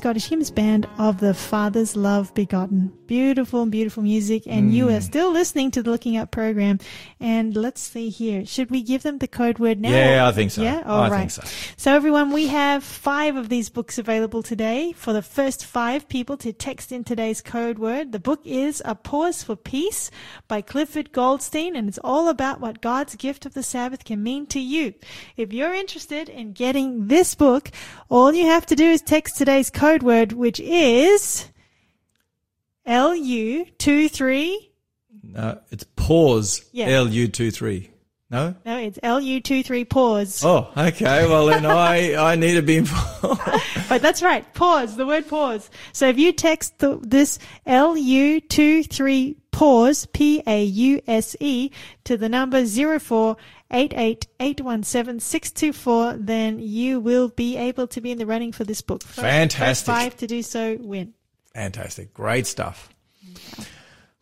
Scottish hymns band of the Father's Love Begotten. Beautiful, beautiful music. And you mm. are still listening to the Looking Up program. And let's see here. Should we give them the code word now? Yeah, I think so. Yeah, all I right. think so. So everyone, we have five of these books available today. For the first five people to text in today's code word, the book is A Pause for Peace by Clifford Goldstein, and it's all about what God's gift of the Sabbath can mean to you. If you're interested in getting this book, all you have to do is text today's code word, which is LU23. No, it's pause. Yeah. LU23. No? No, it's LU23 pause. Oh, okay. Well, then I, I need to be informed. *laughs* But that's right. Pause. The word pause. So if you text the, this LU23 pause, P-A-U-S-E, to the number 0488817624, then you will be able to be in the running for this book. First- first Fantastic. five to do so win. Fantastic. Great stuff.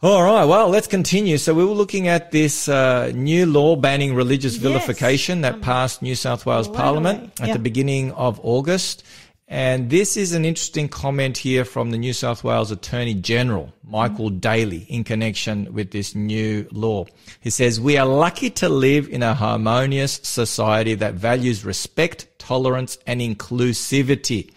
All right. Well, let's continue. So we were looking at this uh, new law banning religious Yes. vilification that passed New South Wales Parliament away. at Yeah. the beginning of August. And this is an interesting comment here from the New South Wales Attorney General, Michael Daley, in connection with this new law. He says, We are lucky to live in a harmonious society that values respect, tolerance, and inclusivity.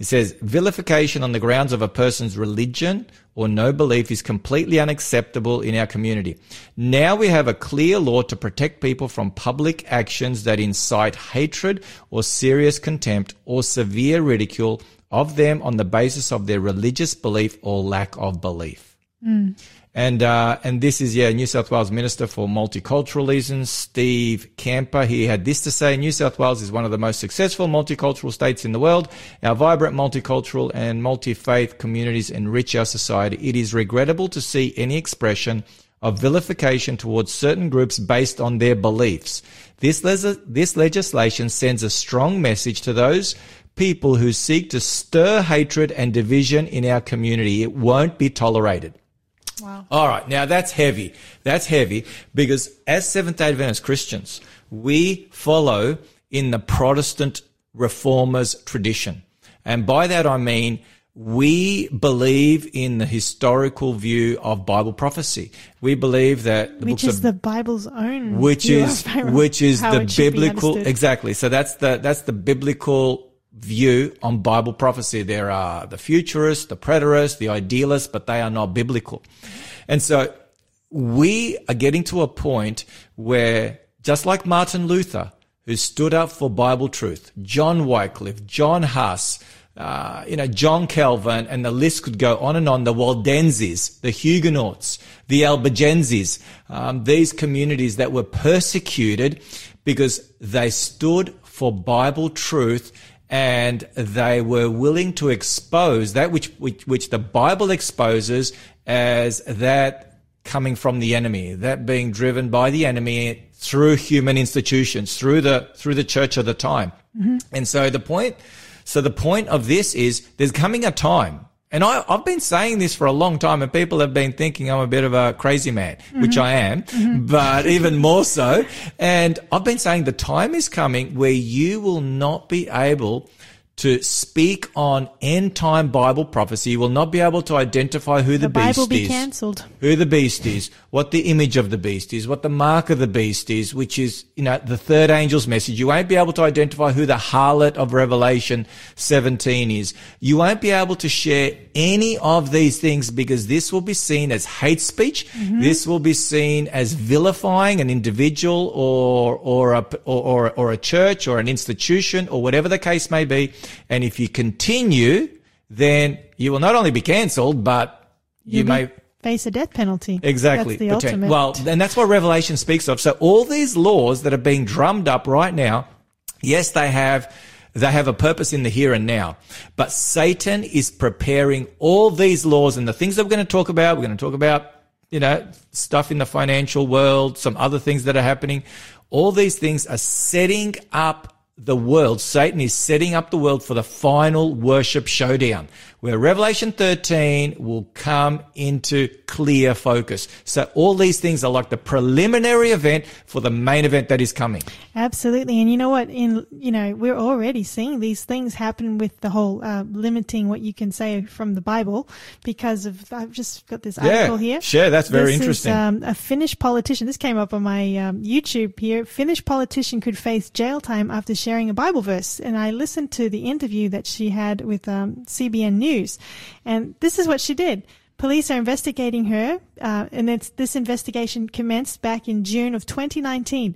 He says, vilification on the grounds of a person's religion or no belief is completely unacceptable in our community. Now we have a clear law to protect people from public actions that incite hatred or serious contempt or severe ridicule of them on the basis of their religious belief or lack of belief. Hmm. And uh, and this is yeah, New South Wales Minister for Multiculturalism, Steve Kamper. He had this to say: New South Wales is one of the most successful multicultural states in the world. Our vibrant multicultural and multi-faith communities enrich our society. It is regrettable to see any expression of vilification towards certain groups based on their beliefs. This this legislation sends a strong message to those people who seek to stir hatred and division in our community. It won't be tolerated. Wow. All right. Now that's heavy. That's heavy because as Seventh day Adventist Christians, we follow in the Protestant reformers tradition. And by that I mean we believe in the historical view of Bible prophecy. We believe that the Which books is of the Bible's own. which is which is the it should be biblical exactly so that's the that's the biblical view on bible prophecy there are the futurists the preterists the idealists but they are not biblical and so we are getting to a point where just like martin luther who stood up for bible truth john wycliffe john huss uh, you know, John Calvin, and the list could go on and on. The Waldenses, the Huguenots, the Albigenses, um, these communities that were persecuted because they stood for Bible truth and they were willing to expose that which, which, which the Bible exposes as that coming from the enemy, that being driven by the enemy through human institutions, through the, through the church of the time. Mm-hmm. And so the point, so the point of this is there's coming a time, and I, I've been saying this for a long time, and people have been thinking I'm a bit of a crazy man, which mm-hmm. I am, mm-hmm. but even more so. And I've been saying the time is coming where you will not be able to speak on end time Bible prophecy. You will not be able to identify who the, The Bible beast be is cancelled. who the beast is, what the image of the beast is, what the mark of the beast is, which is, you know, the third angel's message. You won't be able to identify who the harlot of Revelation 17 is. You won't be able to share any of these things because this will be seen as hate speech. Mm-hmm. This will be seen as vilifying an individual or, or a, or, or, or a church or an institution or whatever the case may be. And if you continue, then you will not only be cancelled, but you You'll may Face a death penalty. Exactly. That's the ultimate. Well, and that's what Revelation speaks of. So all these laws that are being drummed up right now, yes, they have, they have a purpose in the here and now, but Satan is preparing all these laws and the things that we're going to talk about. We're going to talk about, you know, stuff in the financial world, some other things that are happening. All these things are setting up the world. Satan is setting up the world for the final worship showdown where Revelation 13 will come into clear focus. So all these things are like the preliminary event for the main event that is coming. Absolutely. And you know what? In, you know, we're already seeing these things happen with the whole, uh, limiting what you can say from the Bible because of, I've just got this article here. Sure. That's very This is, interesting. um, a Finnish politician. This came up on my um, YouTube here. Finnish politician could face jail time after sharing a Bible verse. And I listened to the interview that she had with um, CBN News, and this is what she did. Police are investigating her, uh, and this investigation commenced back in June of 2019.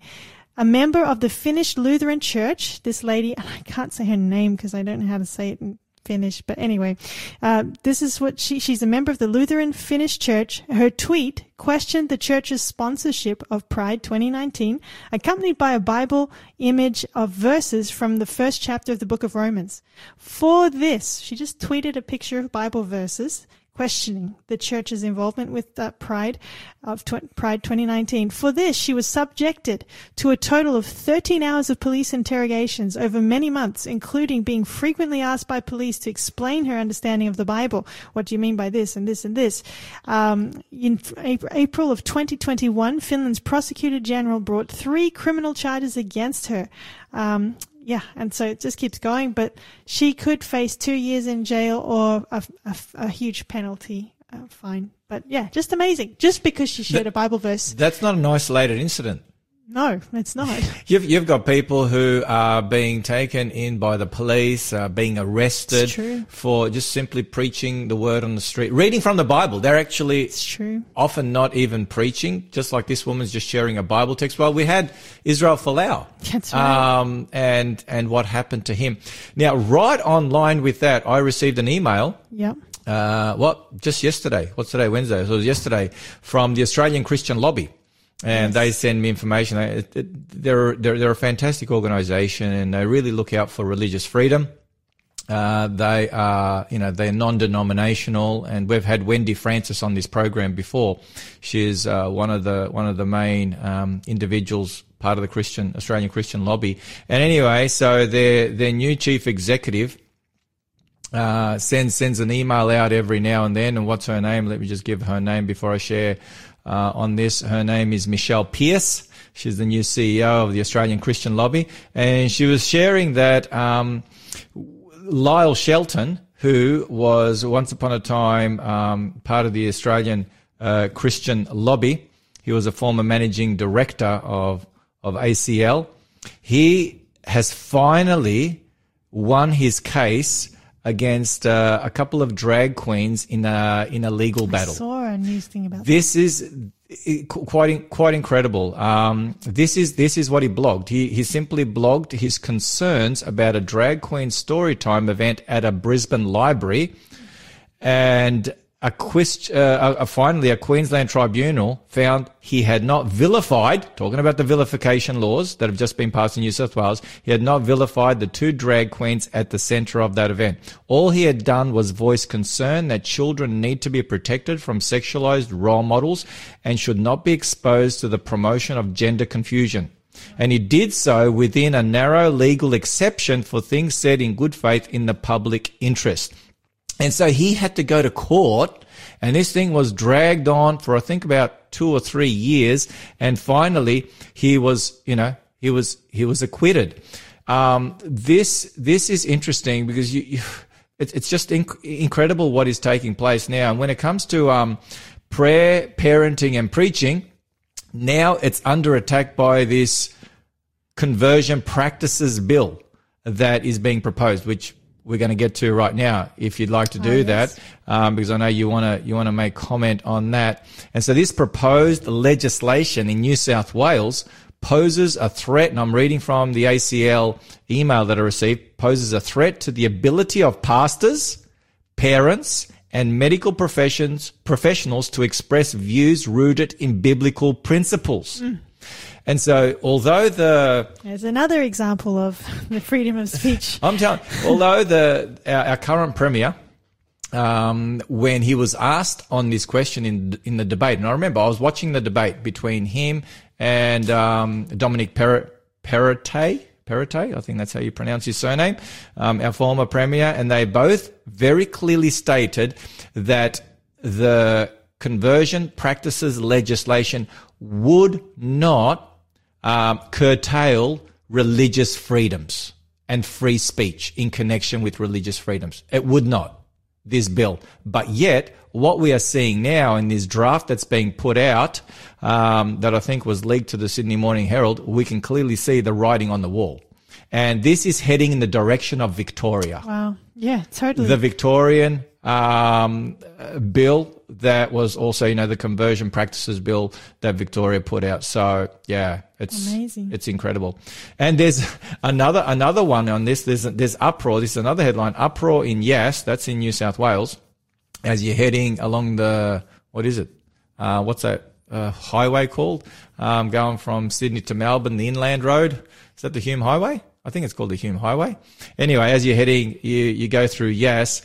A member of the Finnish Lutheran Church, this lady, *laughs* and I can't say her name because I don't know how to say it in Finnish, but anyway, uh, this is what she, she's a member of the Lutheran Finnish Church. Her tweet questioned the church's sponsorship of Pride 2019, accompanied by a Bible image of verses from the first chapter of the book of Romans. For this, she just tweeted a picture of Bible verses questioning the church's involvement with uh, Pride of tw- Pride 2019. For this, she was subjected to a total of 13 hours of police interrogations over many months, including being frequently asked by police to explain her understanding of the Bible. What do you mean by this and this and this? Um, in April, April of 2021, Finland's prosecutor general brought three criminal charges against her. Um, yeah, and so it just keeps going. But she could face two years in jail or a, a, a huge penalty uh, fine. But yeah, just amazing. Just because she shared a Bible verse. That's not an isolated incident. No, it's not. *laughs* You've, you've got people who are being taken in by the police, uh, being arrested for just simply preaching the word on the street, reading from the Bible. They're actually It's true. often not even preaching, just like this woman's just sharing a Bible text. Well, we had Israel Folau. That's right. Um, and, and what happened to him. Now, right online with that, I received an email Yep. uh, what just yesterday? What's today? Wednesday. So it was yesterday from the Australian Christian Lobby, and they send me information. They- it- it- They're they're they're a fantastic organisation, and they really look out for religious freedom. Uh, they are, you know, they're non-denominational, and we've had Wendy Francis on this program before. She's uh, one of the one of the main um, individuals, part of the Christian Australian Christian lobby. And anyway, so their their new chief executive uh, sends sends an email out every now and then. And what's her name? Let me just give her name before I share uh, on this. Her name is Michelle Pearse. She's the new CEO of the Australian Christian Lobby, and she was sharing that um, Lyle Shelton, who was once upon a time um, part of the Australian uh, Christian Lobby, he was a former managing director of of ACL. He has finally won his case against uh, a couple of drag queens in a in a legal battle. Saw a news thing about This is i- quite quite incredible. Um, this is this is what he blogged. He he simply blogged his concerns about a drag queen story time event at a Brisbane library, and a, uh, a- finally a Queensland tribunal found he had not vilified. Talking about the vilification laws that have just been passed in New South Wales, he had not vilified the two drag queens at the centre of that event. All he had done was voice concern that children need to be protected from sexualized role models and should not be exposed to the promotion of gender confusion. And he did so within a narrow legal exception for things said in good faith in the public interest. And so he had to go to court and this thing was dragged on for I think about two or three years. And finally he was, you know, he was, he was acquitted. Um, this, this is interesting because you, you it's, just inc- incredible what is taking place now. And when it comes to, um, prayer, parenting and preaching, now it's under attack by this conversion practices bill that is being proposed, which we're going to get to right now. If you'd like to do yes. that, um, because I know you want to you want to make comment on that. And so this proposed legislation in New South Wales poses a threat, and I'm reading from the ACL email that I received, poses a threat to the ability of pastors, parents, and medical professions professionals to express views rooted in biblical principles. And so, although the There's another example of *laughs* the freedom of speech. *laughs* I'm telling, although the our, our current premier, um, when he was asked on this question in in the debate, and I remember I was watching the debate between him and um, Dominic Per- Perrottet. Perrottet, I think that's how you pronounce his surname, um, our former premier, and they both very clearly stated that the conversion practices legislation would not um, curtail religious freedoms and free speech in connection with religious freedoms. It would not, this bill. But yet, what we are seeing now in this draft that's being put out, um, that I think was leaked to the Sydney Morning Herald, we can clearly see the writing on the wall. And this is heading in the direction of Victoria Wow. Yeah, totally. the Victorian um, bill that was also, you know, the conversion practices bill that Victoria put out. So yeah, it's Amazing. It's incredible. And there's *laughs* another another one on this. There's there's uproar. This is another headline. Uproar in yes, That's in New South Wales. As you're heading along the what is it? Uh, what's that uh, highway called? Um, going from Sydney to Melbourne, the inland road. Is that the Hume Highway? I think it's called the Hume Highway. Anyway, as you're heading, you you go through Yass.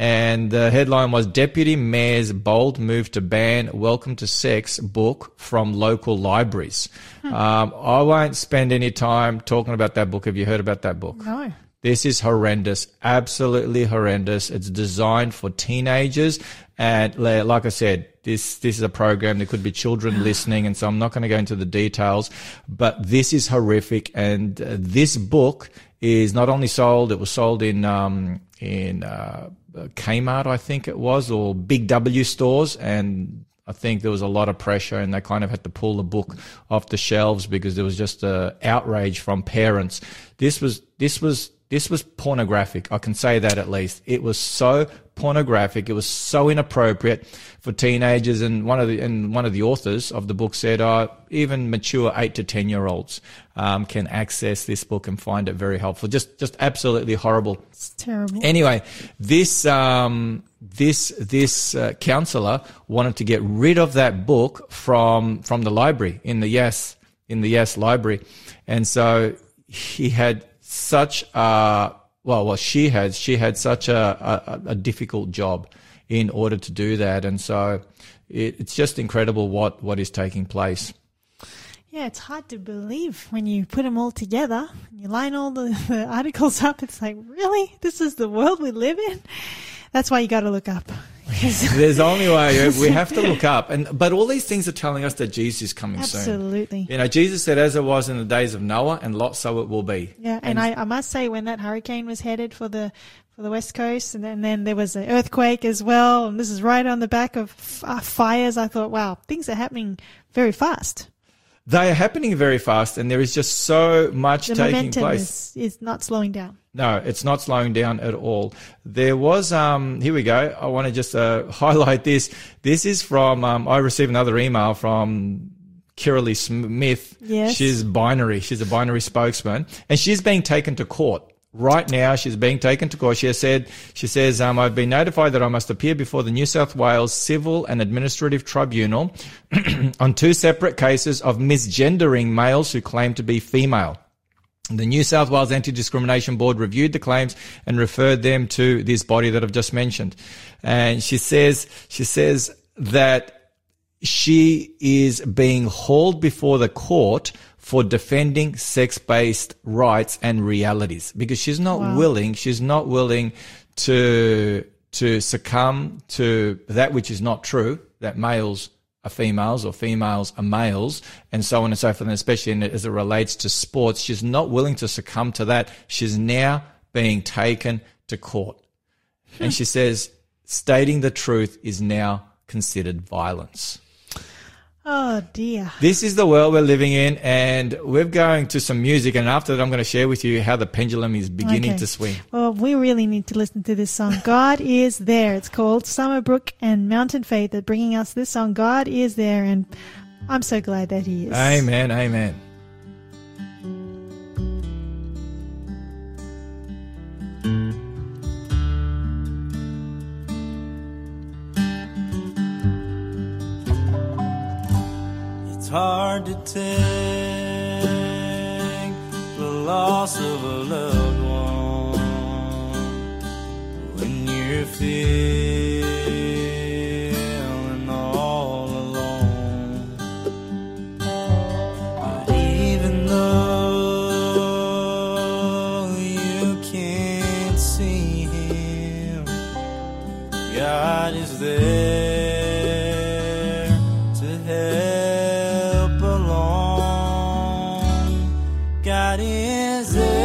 And the headline was Deputy Mayor's bold move to ban Welcome to Sex book from local libraries. Um, I won't spend any time talking about that book. Have you heard about that book? No. This is horrendous, absolutely horrendous. It's designed for teenagers, and like I said, this this is a program. There could be children *sighs* listening, and so I'm not going to go into the details. But this is horrific, and uh, this book is not only sold; it was sold in um, in uh, Uh, Kmart, I think it was, or Big W stores, and I think there was a lot of pressure and they kind of had to pull the book off the shelves because there was just a outrage from parents. This was, this was, this was pornographic. I can say that at least. It was so pornographic. It was so inappropriate for teenagers. And one of the, and one of the authors of the book said, uh, even mature eight to 10 year olds, um, can access this book and find it very helpful. Just, just absolutely horrible. It's terrible. Anyway, this um, this this uh, counselor wanted to get rid of that book from from the library in the Yes in the Yes library, and so he had such a well, well, she had she had such a, a, a difficult job in order to do that, and so it, it's just incredible what what is taking place. Yeah, it's hard to believe when you put them all together. You line all the, *laughs* the articles up. It's like, really? This is the world we live in? That's why you got to look up. *laughs* There's only way *laughs* we have to look up, and but all these things are telling us that Jesus is coming soon. Absolutely. You know, Jesus said, "As it was in the days of Noah, and Lot, so it will be." Yeah, and, I, I must say, when that hurricane was headed for the for the west coast, and then, then there was an earthquake as well, and this is right on the back of f- uh, fires. I thought, wow, things are happening very fast. They are happening very fast, and there is just so much The taking momentum place. is, is not slowing down. No, it's not slowing down at all. There was, um, here we go. I want to just uh, *laughs* highlight this. This is from, um, I received another email from Kirralie Smith. Yes. She's binary. She's a binary spokesman, and she's being taken to court. Right now, she's being taken to court. She has said, she says, um, I've been notified that I must appear before the New South Wales Civil and Administrative Tribunal *clears throat* on two separate cases of misgendering males who claim to be female. The New South Wales Anti-Discrimination Board reviewed the claims and referred them to this body that I've just mentioned. And she says, she says that she is being hauled before the court for defending sex-based rights and realities because she's not willing, she's not willing to, to succumb to that which is not true, that males are females or females are males and so on and so forth, and especially in, as it relates to sports. She's not willing to succumb to that. She's now being taken to court. And she *laughs* says, stating the truth is now considered violence. Oh dear. This is the world we're living in, and we're going to some music. And after that, I'm going to share with you how the pendulum is beginning Okay. to swing. Well, we really need to listen to this song. God *laughs* is there. It's called Summerbrook and Mountain Faith are bringing us this song. God is there, and I'm so glad that He is. Amen. Amen. It's hard to take the loss of a loved one when you're feeling God is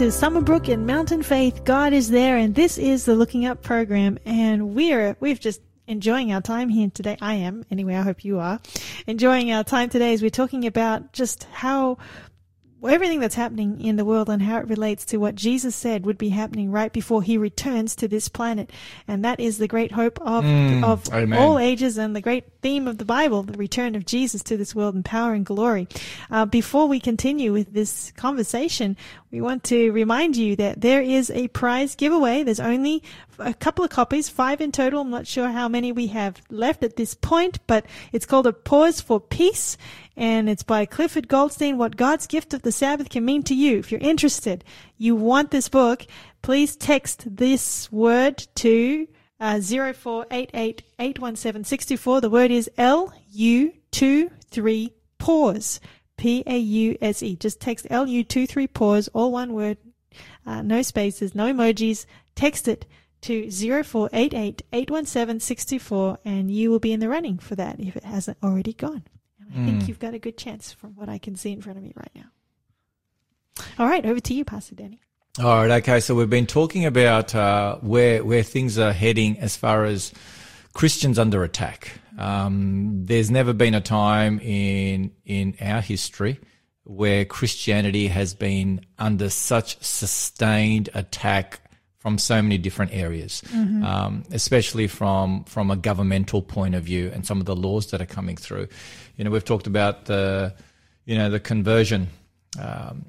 to Summerbrook and Mountain Faith. God is there, and this is the Looking Up program. And we're we've just enjoying our time here today. I am anyway. I hope you are enjoying our time today as we're talking about just how everything that's happening in the world and how it relates to what Jesus said would be happening right before he returns to this planet. And that is the great hope of, of amen. all ages and the great theme of the Bible, the return of Jesus to this world in power and glory. Uh, before we continue with this conversation, we want to remind you that there is a prize giveaway. There's only a couple of copies, five in total. I'm not sure how many we have left at this point, but it's called A Pause for Peace and it's by Clifford Goldstein, What God's Gift of the Sabbath Can Mean to You. If you're interested, you want this book, please text this word to uh, 0488817624. The word is LU23 pause. P-A-U-S-E. Just text LU23 pause, all one word, uh, no spaces, no emojis. Text it to 0488817624 and you will be in the running for that if it hasn't already gone. And I think you've got a good chance from what I can see in front of me right now. All right, over to you, Pastor Danny. All right. Okay. So we've been talking about uh, where where things are heading as far as Christians under attack. Um, there's never been a time in in our history where Christianity has been under such sustained attack from so many different areas, um, especially from from a governmental point of view and some of the laws that are coming through. You know, we've talked about the you know the conversion. Um,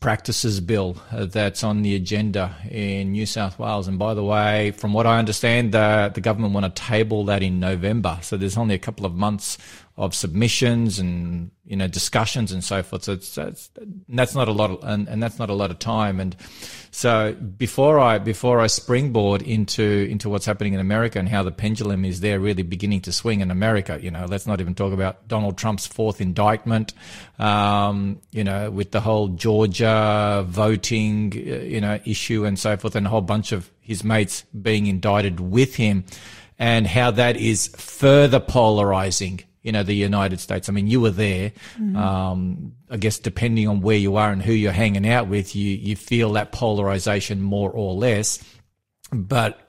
practices bill uh, that's on the agenda in New South Wales. And by the way, from what I understand, uh, the government want to table that in November. So there's only a couple of months of submissions and you know discussions and so forth. So it's, it's that's not a lot, of, and, and that's not a lot of time. And so before I before I springboard into into what's happening in America and how the pendulum is there really beginning to swing in America, you know, let's not even talk about Donald Trump's fourth indictment, um, you know, with the whole Georgia voting, you know, issue and so forth, and a whole bunch of his mates being indicted with him, and how that is further polarizing you know, the United States. I mean, you were there. Um, I guess depending on where you are and who you're hanging out with, you, you feel that polarization more or less. But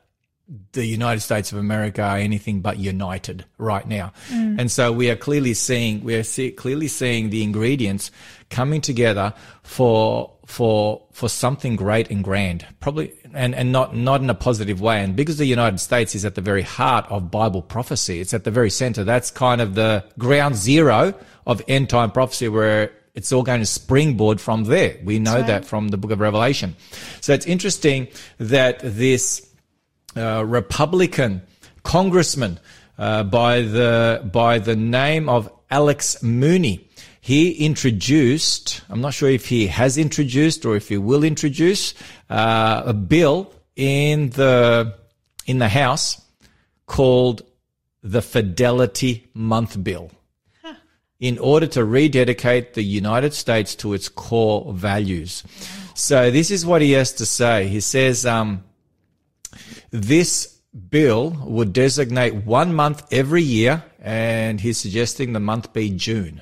the United States of America are anything but united right now. Mm. And so we are clearly seeing, we are see, clearly seeing the ingredients coming together for, for, for something great and grand. Probably, and, and not, not in a positive way. And because the United States is at the very heart of Bible prophecy, it's at the very center. That's kind of the ground zero of end time prophecy where it's all going to springboard from there. We know right. that from the book of Revelation. So it's interesting that this, Republican congressman uh, by the by the name of Alex Mooney. He introduced. I'm not sure if he has introduced or if he will introduce uh, a bill in the in the House called the Fidelity Month Bill. In order to rededicate the United States to its core values. So this is what he has to say. He says, um, this bill would designate one month every year, and he's suggesting the month be June.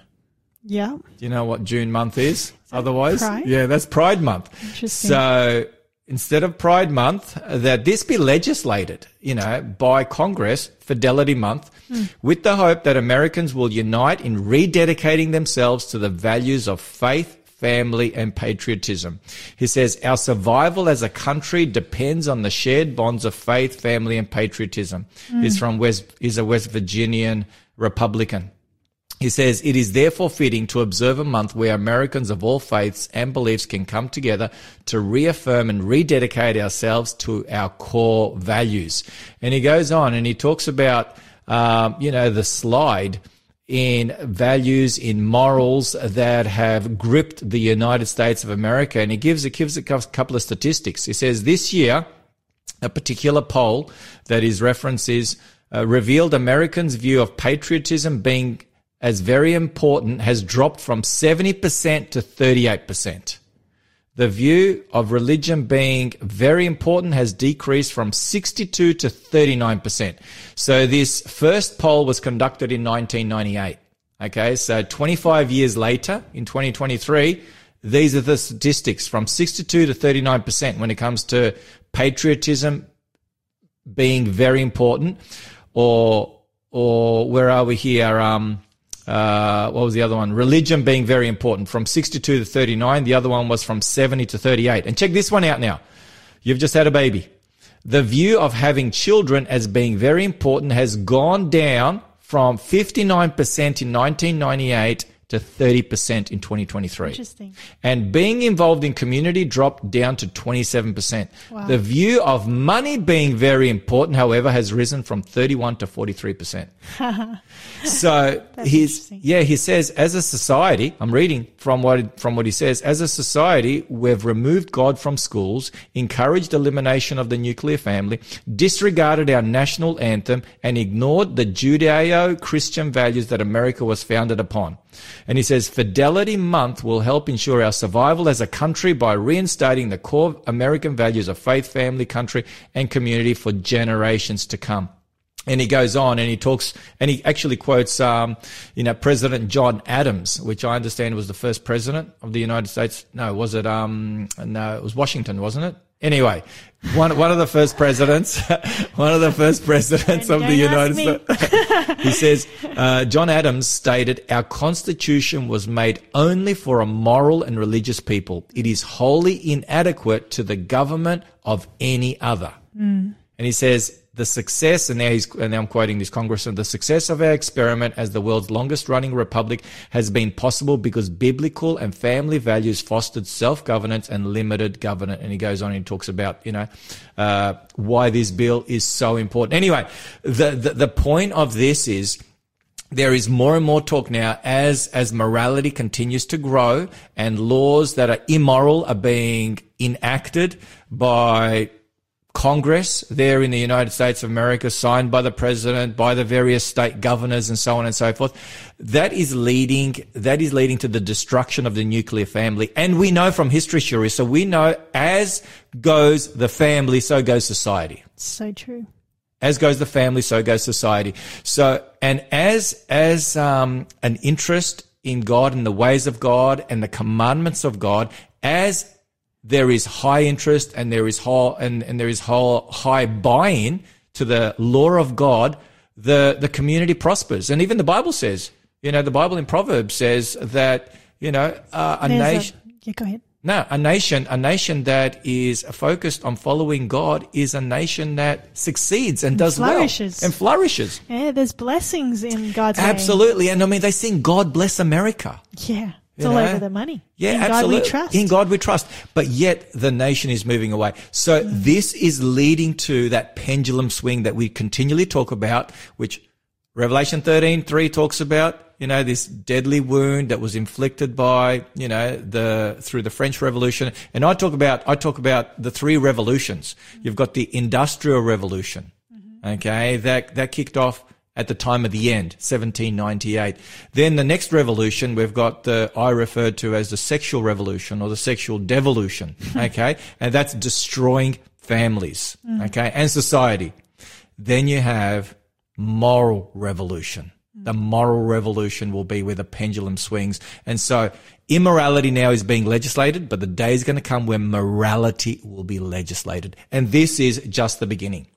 Yeah. Do you know what June month is? Otherwise, Pride? yeah, that's Pride Month. Interesting. So instead of Pride Month, that this be legislated, you know, by Congress, Fidelity Month, hmm. with the hope that Americans will unite in rededicating themselves to the values of faith, family, and patriotism. He says, Our survival as a country depends on the shared bonds of faith, family, and patriotism. He's from West, he's a West Virginian Republican. He says, it is therefore fitting to observe a month where Americans of all faiths and beliefs can come together to reaffirm and rededicate ourselves to our core values. And he goes on and he talks about, um, you know, the slide in values, in morals that have gripped the United States of America. And he gives, he gives a couple of statistics. He says this year, a particular poll that is uh, revealed Americans' view of patriotism being as very important has dropped from 70% to 38%. The view of religion being very important has decreased from 62 to 39%. So this first poll was conducted in 1998. Okay. So 25 years later in 2023, these are the statistics from 62 to 39% when it comes to patriotism being very important or, or where are we here? Um, uh, what was the other one? Religion being very important from 62 to 39. The other one was from 70 to 38. And check this one out now. You've just had a baby. The view of having children as being very important has gone down from 59% in 1998 to 30% in 2023. Interesting. And being involved in community dropped down to 27%. The view of money being very important, however, has risen from 31 to 43%. *laughs* so he's, yeah, he says, as a society, I'm reading from what, from what he says, as a society, we've removed God from schools, encouraged elimination of the nuclear family, disregarded our national anthem, and ignored the Judeo-Christian values that America was founded upon. And he says, Fidelity Month will help ensure our survival as a country by reinstating the core American values of faith, family, country, and community for generations to come. And he goes on and he talks and he actually quotes, um, you know, President John Adams, which I understand was the first president of the United States. No, was it, um, no, it was Washington, wasn't it? Anyway, one, one of the first presidents, *laughs* one of the first presidents of the United States. *laughs* he says, uh, John Adams stated, our constitution was made only for a moral and religious people. It is wholly inadequate to the government of any other. And he says, the success, and now he's, and now I'm quoting this congressman, the success of our experiment as the world's longest running republic has been possible because biblical and family values fostered self-governance and limited governance. And he goes on and talks about, you know, uh, why this bill is so important. Anyway, the, the, the point of this is, there is more and more talk now as as morality continues to grow and laws that are immoral are being enacted by Congress there in the United States of America, signed by the president, by the various state governors and so on and so forth. That is leading, that is leading to the destruction of the nuclear family. And we know from history, Shuri, so we know as goes the family, so goes society So true. as goes the family, so goes society. So, and as as um, an interest in God and the ways of God and the commandments of God, as there is high interest and there is whole and, and there is whole high buy-in to the law of God, the the community prospers. And even the Bible says, you know, the Bible in Proverbs says that you know uh, a nation. yeah, go ahead. No, a nation, a nation that is focused on following God is a nation that succeeds and does flourishes. well and flourishes. Yeah, there's blessings in God's name. Absolutely. And I mean, they sing God bless America. Yeah. It's all know? over the money. Yeah, in absolutely. God we trust. In God we trust. But yet the nation is moving away. So hmm. this is leading to that pendulum swing that we continually talk about, which Revelation 13, 3 talks about, you know, this deadly wound that was inflicted by, you know, the, through the French Revolution. And I talk about, I talk about the three revolutions. You've got the Industrial Revolution. Mm-hmm. Okay. That, that kicked off at the time of the end, 1798. Then the next revolution, we've got the, I referred to as the sexual revolution or the sexual devolution. *laughs* Okay. and that's destroying families. Mm. Okay. And society. Then you have moral revolution. Mm. The moral revolution will be where the pendulum swings. And so immorality now is being legislated, but the day is going to come when morality will be legislated. And this is just the beginning.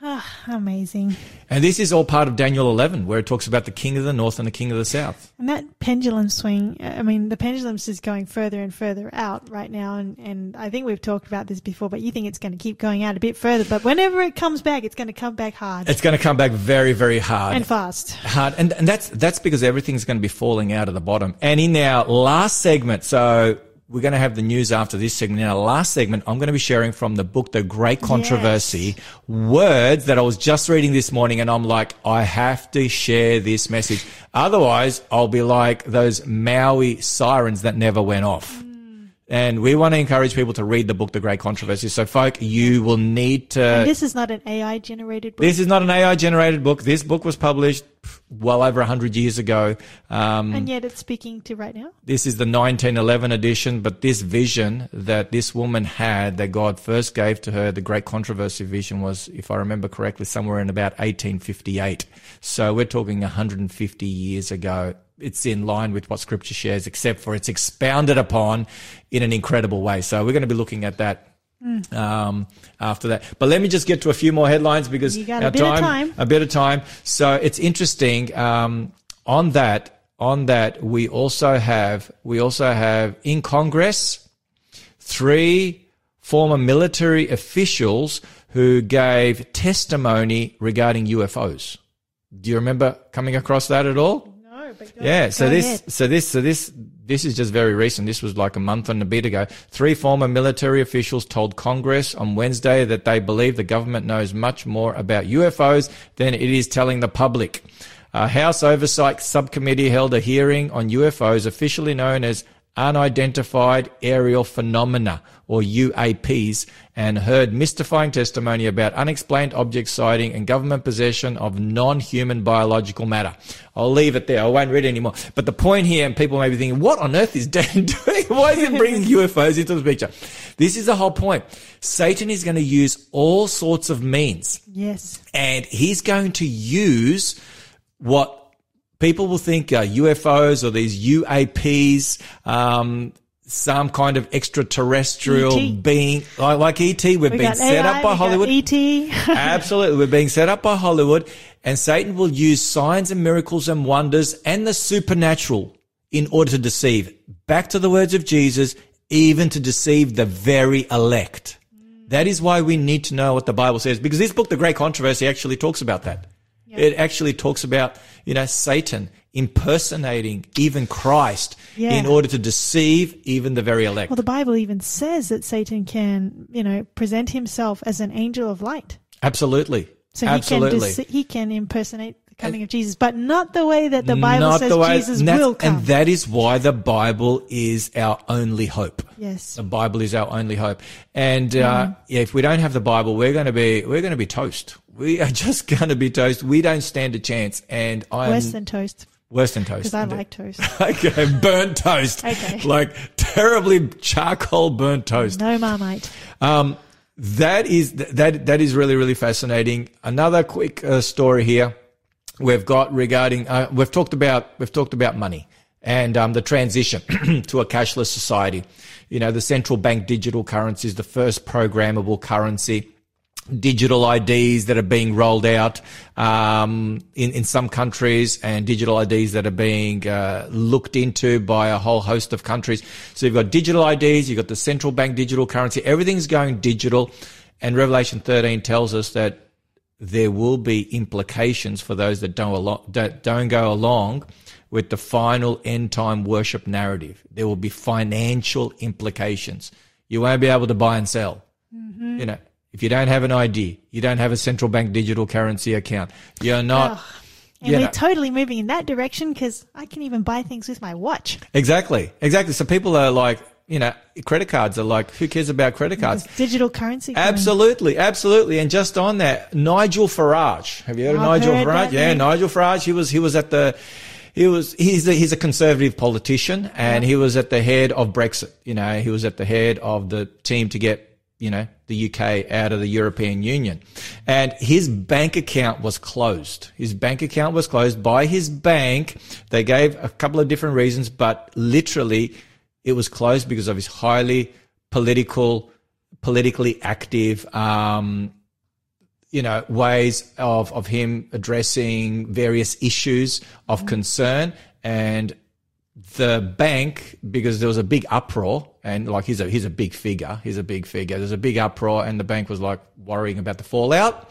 Ah, amazing. And this is all part of Daniel 11, where it talks about the king of the north and the king of the south. And that pendulum swing, I mean, the pendulum's just going further and further out right now. And, and I think we've talked about this before, but you think it's going to keep going out a bit further. But whenever it comes back, it's going to come back hard It's going to come back very, very hard. and fast. hard. And, and that's, that's because everything's going to be falling out of the bottom. And in our last segment, so we're going to have the news after this segment. In our last segment, I'm going to be sharing from the book, The Great Controversy, words that I was just reading this morning. And I'm like, I have to share this message. Otherwise, I'll be like those Maui sirens that never went off. And we want to encourage people to read the book, The Great Controversy. So folk, you will need to. And this is not an AI generated book. This is not an AI generated book. This book was published well over 100 years ago. Um, and yet it's speaking to right now. this is the 1911 edition, but this vision that this woman had that God first gave to her, the great controversy vision was, if I remember correctly, somewhere in about 1858. So we're talking 150 years ago. It's in line with what scripture shares, except for it's expounded upon in an incredible way. So we're going to be looking at that um, after that. But let me just get to a few more headlines because You got a our bit of time. a bit of time. So it's interesting. Um, on that, on that, we also have we also have in Congress three former military officials who gave testimony regarding UFOs. Do you remember coming across that at all? No, but go, Yeah, so go this, ahead. so this, so this, this is just very recent. This was like a month and a bit ago. Three former military officials told Congress on Wednesday that they believe the government knows much more about UFOs than it is telling the public. A House Oversight Subcommittee held a hearing on UFOs, officially known as unidentified aerial phenomena or UAPs and heard mystifying testimony about unexplained object sighting and government possession of non-human biological matter. I'll leave it there. I won't read anymore. But the point here, and people may be thinking, what on earth is *laughs* Dan doing? Why is he bringing *laughs* UFOs into the picture? This is the whole point. Satan is going to use all sorts of means Yes. and he's going to use what people will think are UFOs or these UAPs, um, some kind of extraterrestrial ET. being like, like ET. We're We been got set AI, up by E Hollywood. ET. *laughs* Absolutely. We're being set up by Hollywood and Satan will use signs and miracles and wonders and the supernatural in order to deceive. Back to the words of Jesus, even to deceive the very elect. That is why we need to know what the Bible says because this book, The Great Controversy, actually talks about that. It actually talks about, you know, Satan impersonating even Christ Yeah. in order to deceive even the very elect. well, the Bible even says that Satan can, you know, present himself as an angel of light. Absolutely. So he can dece- he can impersonate coming of Jesus, but not the way that the Bible Not says the way- Jesus will come. And that is why the Bible is our only hope. yes. The Bible is our only hope. And uh, Mm-hmm. yeah, if we don't have the Bible, we're going to be we're going to be toast. We are *laughs* just going to be toast. We don't stand a chance. And I'm Worse than toast, worse than toast. because I like toast. *laughs* okay, burnt toast. Okay. *laughs* like terribly charcoal burnt toast. No marmite. Um, that is that that is really really fascinating. Another quick uh, story here we've got regarding uh, we've talked about we've talked about money and um, the transition *clears throat* to a cashless society. You know, the central bank digital currency is the first programmable currency digital IDs that are being rolled out um, in in some countries, and digital IDs that are being uh, looked into by a whole host of countries. So you've got digital IDs, you've got the central bank digital currency. Everything's going digital, and Revelation 13 tells us that there will be implications for those that don't that don't go along with the final end time worship narrative. There will be financial implications. You won't be able to buy and sell. Mm-hmm. You know, if you don't have an ID, you don't have a central bank digital currency account, you're not. And you we're know, totally moving in that direction because I can even buy things with my watch. exactly, exactly. So people are like, you know, credit cards are like, who cares about credit cards? It's digital currency. Absolutely, absolutely. And just on that, Nigel Farage. Have you heard of I've Nigel heard Farage? Yeah, name. Nigel Farage. He was he was at the he was he's a, he's a conservative politician and he was at the head of Brexit. You know, he was at the head of the team to get you know the UK out of the European Union, and his bank account was closed. His bank account was closed by his bank. They gave a couple of different reasons, but literally it was closed because of his highly political, politically active, um, you know, ways of, of him addressing various issues of concern and the bank, because there was a big uproar and like he's a, he's a big figure. He's a big figure. There's a big uproar and the bank was like worrying about the fallout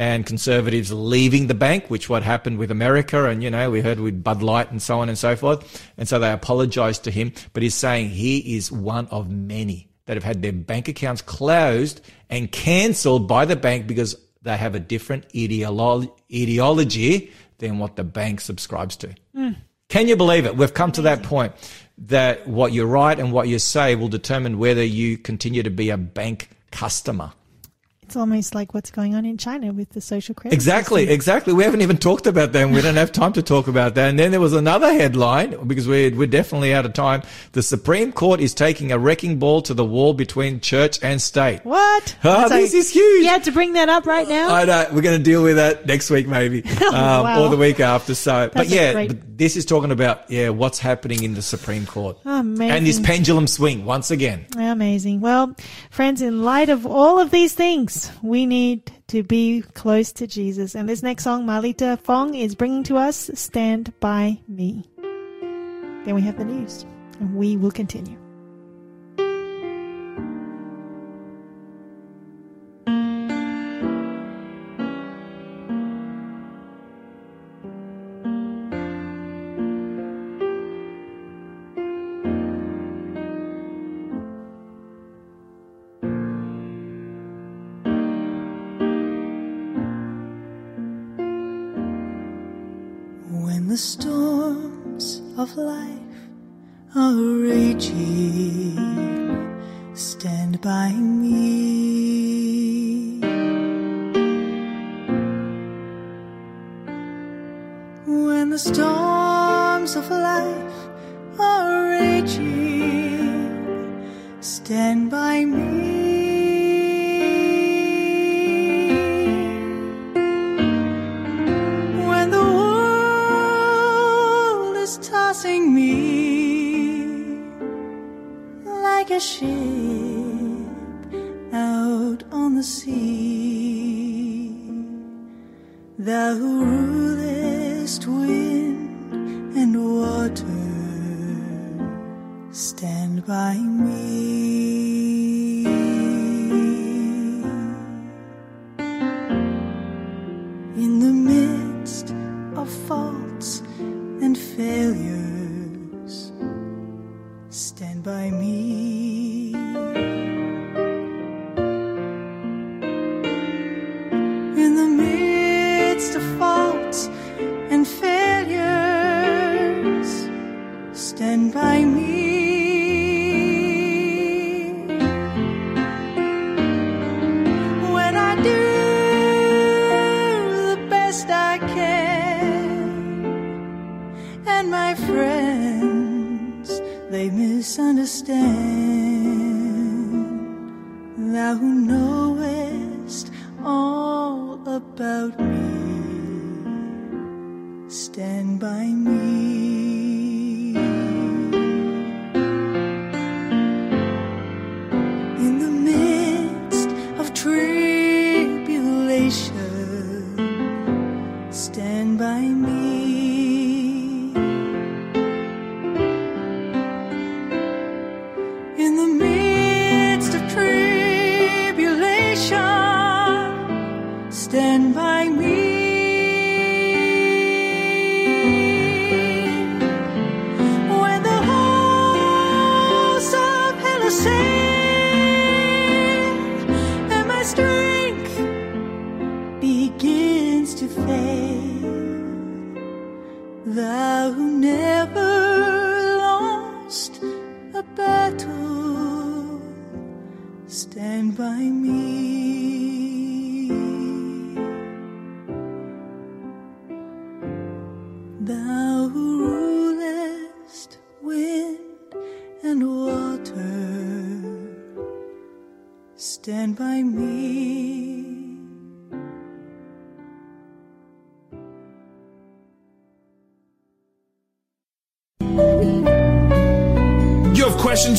and conservatives leaving the bank, which what happened with America. And, you know, we heard with Bud Light and so on and so forth. And so they apologized to him, but he's saying he is one of many that have had their bank accounts closed and cancelled by the bank because they have a different ideolo- ideology than what the bank subscribes to. Hmm. Can you believe it? We've come to that point that what you write and what you say will determine whether you continue to be a bank customer. It's almost like what's going on in China with the social credit. Exactly, system. exactly. We haven't even talked about that and we don't have time to talk about that. And then there was another headline because we're, we're definitely out of time. The Supreme Court is taking a wrecking ball to the wall between church and state. What? So this is huge. You had to bring that up right now. I know. We're going to deal with that next week, maybe, *laughs* um, Oh, wow. or the week after. So, but That's a yeah, but this is talking about yeah what's happening in the Supreme Court Amazing. and this pendulum swing once again. Amazing. Well, friends, in light of all of these things, we need to be close to Jesus. And this next song, Marlita Fong is bringing to us Stand By Me. Then we have the news, and we will continue. Life are raging, stand by me. When the storms of life are raging, stand by me. Ship out on the sea. Thou who rulest wind and water, stand by me. To fail, thou never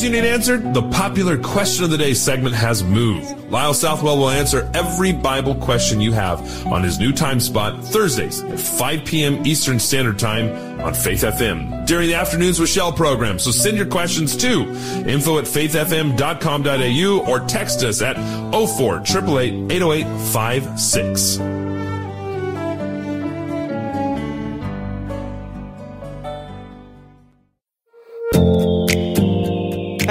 you need answered? The popular question of the day segment has moved. Lyle Southwell will answer every Bible question you have on his new time spot Thursdays at 5 p.m. Eastern Standard Time on Faith FM during the Afternoons with Shell program. So send your questions to info at faithfm.com.au or text us at 04 888 808 56.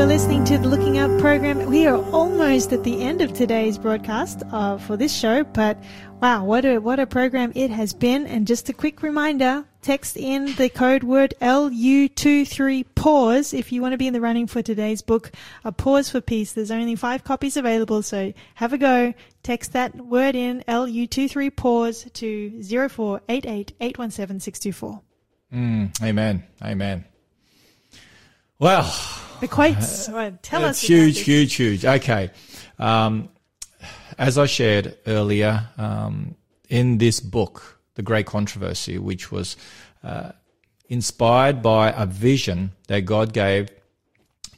Are listening to the Looking Up program. We are almost at the end of today's broadcast uh, for this show, but wow, what a what a program it has been! And just a quick reminder: text in the code word LU23 pause if you want to be in the running for today's book, A Pause for Peace. There's only five copies available, so have a go. Text that word in LU23 pause to 0488 817 624. Amen. Amen. Well, The quotes. well, tell it's us. huge, huge, huge. Okay. Um, as I shared earlier, um, in this book, The Great Controversy, which was uh, inspired by a vision that God gave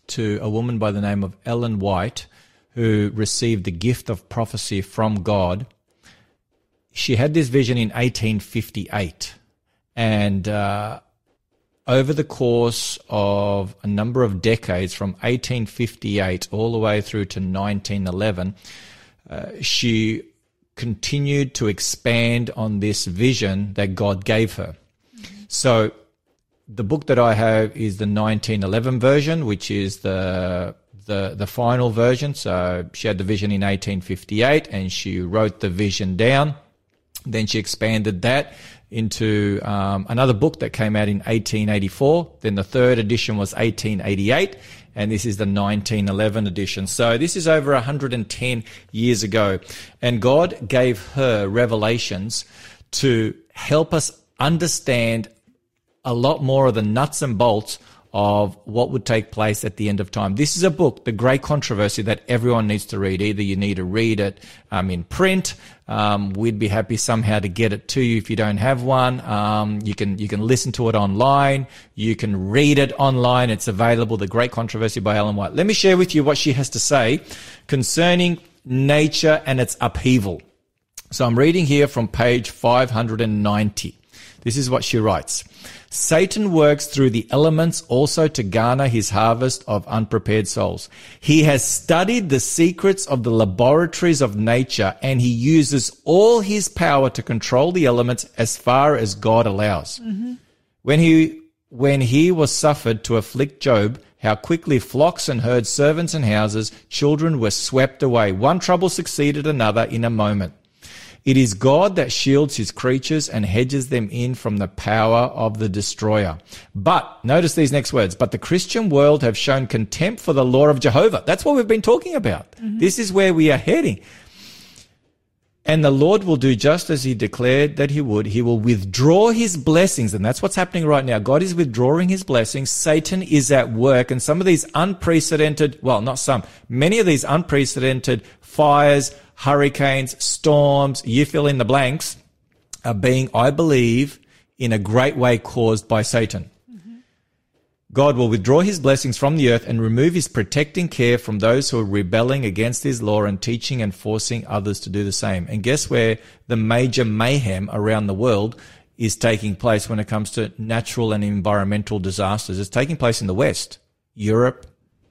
to a woman by the name of Ellen White, who received the gift of prophecy from God. She had this vision in 1858. And uh, over the course of a number of decades, from 1858 all the way through to 1911, uh, she continued to expand on this vision that God gave her. So, the book that I have is the 1911 version, which is the the the final version. So she had the vision in 1858, and she wrote the vision down. Then she expanded that into um, another book that came out in 1884. Then the third edition was 1888, and this is the 1911 edition. So this is over 110 years ago, and God gave her revelations to help us understand a lot more of the nuts and bolts of what would take place at the end of time. This is a book, The Great Controversy, that everyone needs to read. Either you need to read it um, in print. Um, we'd be happy somehow to get it to you if you don't have one. Um, you can you can listen to it online. You can read it online. It's available. The Great Controversy by Ellen White. Let me share with you what she has to say concerning nature and its upheaval. So I'm reading here from page 590. This is what she writes. Satan works through the elements also to garner his harvest of unprepared souls. He has studied the secrets of the laboratories of nature and he uses all his power to control the elements as far as God allows. Mm-hmm. When he when he was suffered to afflict Job, how quickly flocks and herds, servants and houses, children were swept away. One trouble succeeded another in a moment. It is God that shields his creatures and hedges them in from the power of the destroyer. But, notice these next words, but the Christian world have shown contempt for the law of Jehovah. That's what we've been talking about. Mm-hmm. This is where we are heading. And the Lord will do just as he declared that he would. He will withdraw his blessings. And that's what's happening right now. God is withdrawing his blessings. Satan is at work. And some of these unprecedented, well, not some, many of these unprecedented fires, hurricanes, storms, you fill in the blanks, are being, I believe, in a great way caused by Satan. God will withdraw his blessings from the earth and remove his protecting care from those who are rebelling against his law and teaching and forcing others to do the same. And guess where the major mayhem around the world is taking place when it comes to natural and environmental disasters? It's taking place in the West, Europe,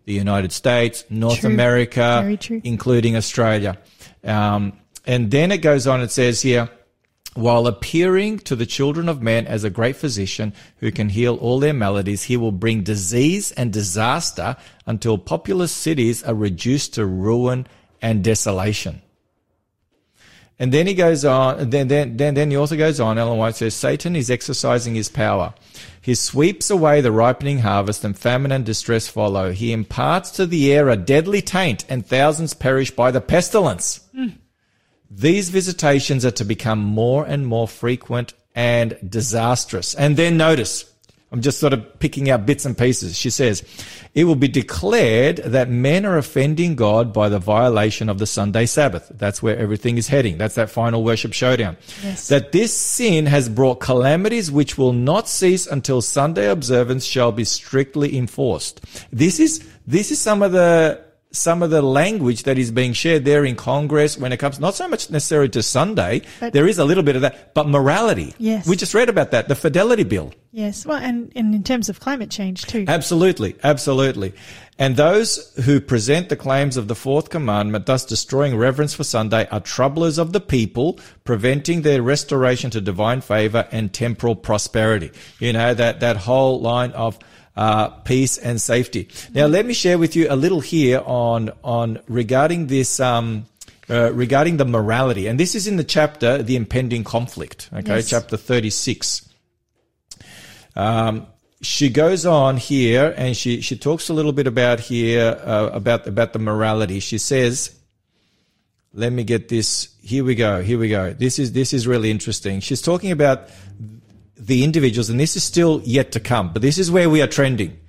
the United States, North True. America, including Australia. Um, and then it goes on, it says here, while appearing to the children of men as a great physician who can heal all their maladies, he will bring disease and disaster until populous cities are reduced to ruin and desolation. And then he goes on, then, then, then, then the author goes on, Ellen White says, Satan is exercising his power. He sweeps away the ripening harvest and famine and distress follow. He imparts to the air a deadly taint and thousands perish by the pestilence. Hmm. These visitations are to become more and more frequent and disastrous. And then notice, I'm just sort of picking out bits and pieces. She says, it will be declared that men are offending God by the violation of the Sunday Sabbath. That's where everything is heading. That's that final worship showdown. Yes. That this sin has brought calamities which will not cease until Sunday observance shall be strictly enforced. This is, this is some of the, some of the language that is being shared there in Congress when it comes not so much necessarily to Sunday, But- there is a little bit of that, but morality. Yes. We just read about that, the Fidelity Bill. Yes. Well, and, and in terms of climate change too. Absolutely, absolutely. And those who present the claims of the fourth commandment, thus destroying reverence for Sunday, are troublers of the people, preventing their restoration to divine favor and temporal prosperity. You know, that, that whole line of uh, peace and safety. Now, let me share with you a little here on, on regarding this, um, uh, regarding the morality. And this is in the chapter, The Impending Conflict. Okay, Yes. chapter 36 Um, she goes on here and she, she talks a little bit about here uh, about about the morality. She says, "Let me get this. Here we go. Here we go. This is this is really interesting." She's talking about the individuals, and this is still yet to come, but this is where we are trending.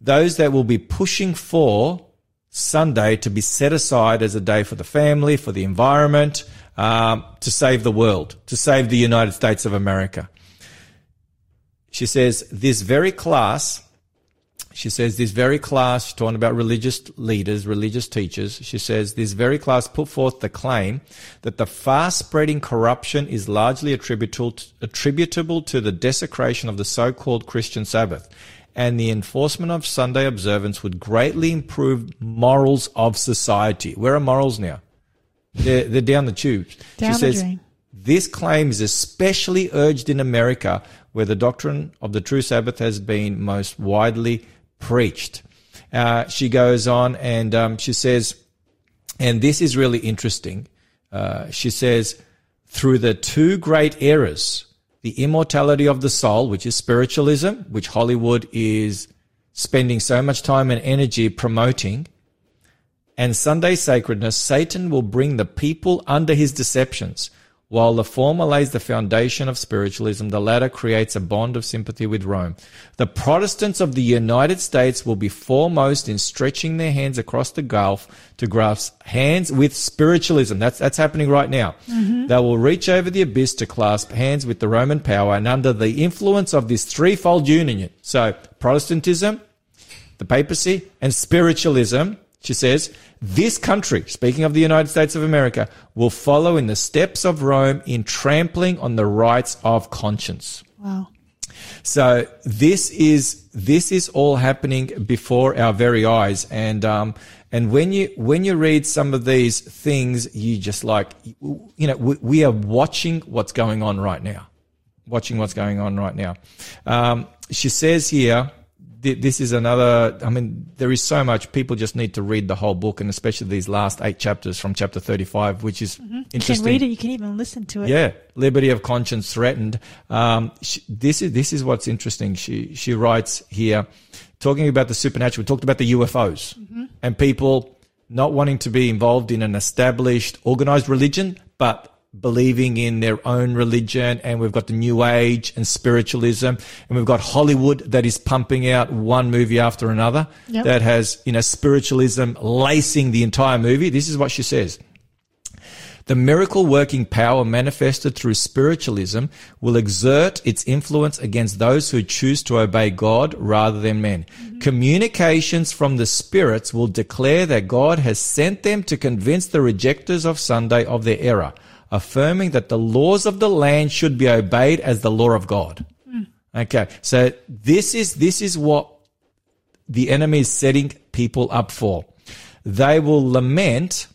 Those that will be pushing for Sunday to be set aside as a day for the family, for the environment, um, to save the world, to save the United States of America she says this very class she says this very class she's talking about religious leaders religious teachers she says this very class put forth the claim that the fast spreading corruption is largely attributable to, attributable to the desecration of the so-called christian sabbath and the enforcement of sunday observance would greatly improve morals of society. Where are morals now? They're, they're down the tubes. Down she says drain. this claim is especially urged in America, where the doctrine of the true Sabbath has been most widely preached. Uh, she goes on and um, she says, and this is really interesting. Uh, she says, through the two great errors, the immortality of the soul, which is spiritualism, which Hollywood is spending so much time and energy promoting, and Sunday sacredness, Satan will bring the people under his deceptions. While the former lays the foundation of spiritualism, the latter creates a bond of sympathy with Rome. The Protestants of the United States will be foremost in stretching their hands across the gulf to grasp hands with spiritualism. That's, that's happening right now. Mm-hmm. They will reach over the abyss to clasp hands with the Roman power and under the influence of this threefold union. So Protestantism, the papacy, and spiritualism, she says, this country, speaking of the United States of America, will follow in the steps of Rome in trampling on the rights of conscience. Wow. So this is this is all happening before our very eyes, and um, and when you when you read some of these things, you just like you know we, we are watching what's going on right now, watching what's going on right now. Um, she says here. Th- This is another. I mean, there is so much. People just need to read the whole book, and especially these last eight chapters from chapter thirty-five, which is interesting. You can read it. You can even listen to it. Yeah, liberty of conscience threatened. Um, she, this is this is what's interesting. She she writes here, talking about the supernatural. We talked about the UFOs and people not wanting to be involved in an established, organized religion, but believing in their own religion. And we've got the New Age and spiritualism, and we've got Hollywood that is pumping out one movie after another Yep. that has you know spiritualism lacing the entire movie. This is what she says. The miracle working power manifested through spiritualism will exert its influence against those who choose to obey God rather than men. Mm-hmm. Communications from the spirits will declare that God has sent them to convince the rejectors of Sunday of their error, affirming that the laws of the land should be obeyed as the law of God. Hmm. Okay. So this is, this is what the enemy is setting people up for. They will lament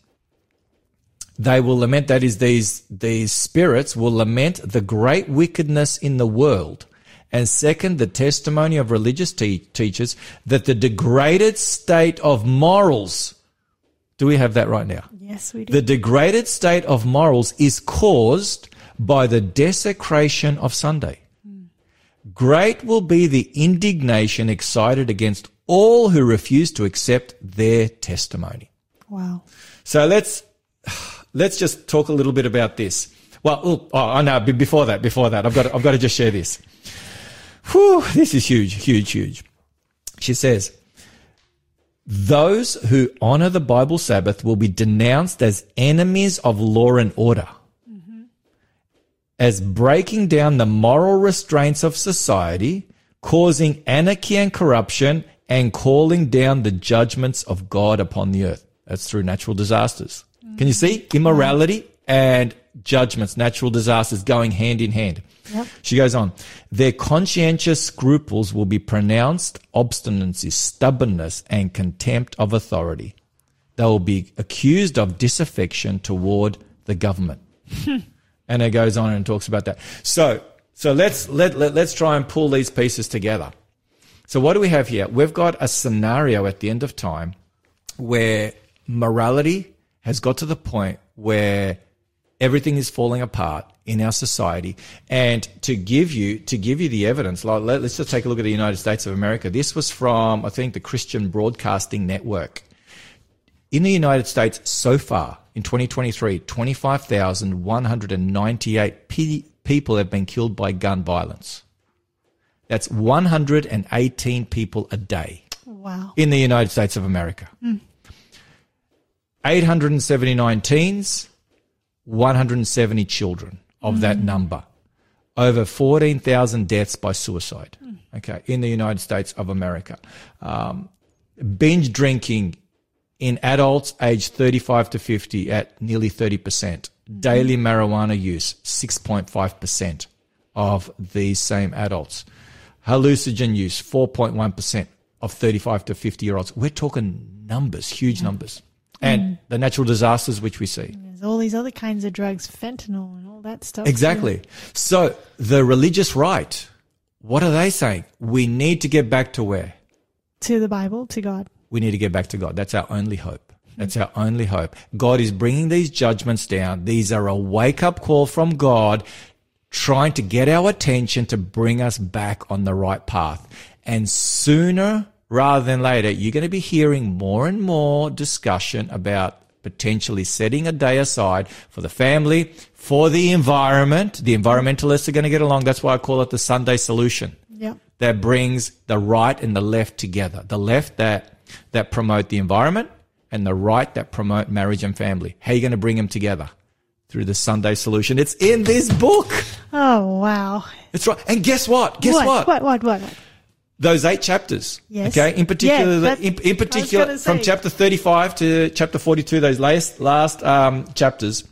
they will lament that is these these spirits will lament the great wickedness in the world and second the testimony of religious te- teachers that the degraded state of morals do we have that right now Yes, we do. the degraded state of morals is caused by the desecration of Sunday. Great will be the indignation excited against all who refuse to accept their testimony. wow. So let's let's just talk a little bit about this. Well, oh, oh, oh no, before that, before that, I've got to, I've got to just share this. Whew, this is huge, huge, huge. She says, those who honor the Bible Sabbath will be denounced as enemies of law and order, as breaking down the moral restraints of society, causing anarchy and corruption, and calling down the judgments of God upon the earth. That's through natural disasters. Can you see? Mm-hmm. Immorality and judgments, natural disasters going hand in hand. Yep. She goes on, their conscientious scruples will be pronounced obstinacy, stubbornness, and contempt of authority. They will be accused of disaffection toward the government. Hmm. and it goes on and talks about that. So, so let's, let, let, let's try and pull these pieces together. So what do we have here? We've got a scenario at the end of time where morality has got to the point where everything is falling apart in our society and to give you to give you the evidence. Like let, us just take a look at the united states of america. This was from i think the christian broadcasting network. In the united states so far in 2023 25198 pe- people have been killed by gun violence. That's 118 people a day Wow. in the United States of America. Hmm. 879 teens, 170 children of that mm. number. Over 14,000 deaths by suicide. Mm. Okay. In the United States of America. Um, binge drinking in adults aged 35 to 50 at nearly 30%. Mm-hmm. Daily marijuana use, 6.5% of these same adults. Hallucinogen use, 4.1% of 35 to 50 year olds. We're talking numbers, huge mm. numbers. And the natural disasters which we see. There's all these other kinds of drugs, fentanyl and all that stuff. Exactly. So the religious right, what are they saying? We need to get back to where? To the Bible, to God. We need to get back to God. That's our only hope. That's our only hope. God is bringing these judgments down. These are a wake up call from God, trying to get our attention to bring us back on the right path. And sooner rather than later, you're going to be hearing more and more discussion about potentially setting a day aside for the family, for the environment. The environmentalists are going to get along. That's why I call it the Sunday solution Yep. that brings the right and the left together. The left that that promote the environment and the right that promote marriage and family. How are you going to bring them together? Through the Sunday solution. It's in this book. Oh, wow. It's right. And guess what? Guess what? What, what, what? what? Those eight chapters. Yes. Okay. In particular, Yeah, in, in particular, from chapter 35 to chapter 42, those last, last, um, chapters,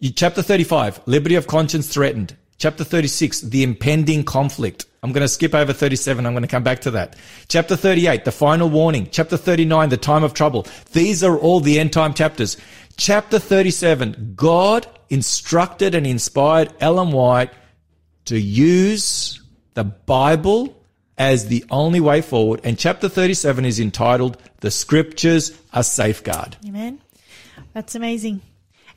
you, chapter 35, liberty of conscience threatened. Chapter 36, the impending conflict. I'm going to skip over 37. I'm going to come back to that. Chapter 38, the final warning. Chapter 39, the time of trouble. These are all the end time chapters. Chapter 37, God instructed and inspired Ellen White to use the Bible as the only way forward. And chapter 37 is entitled, The Scriptures Are Safeguard. Amen. That's amazing.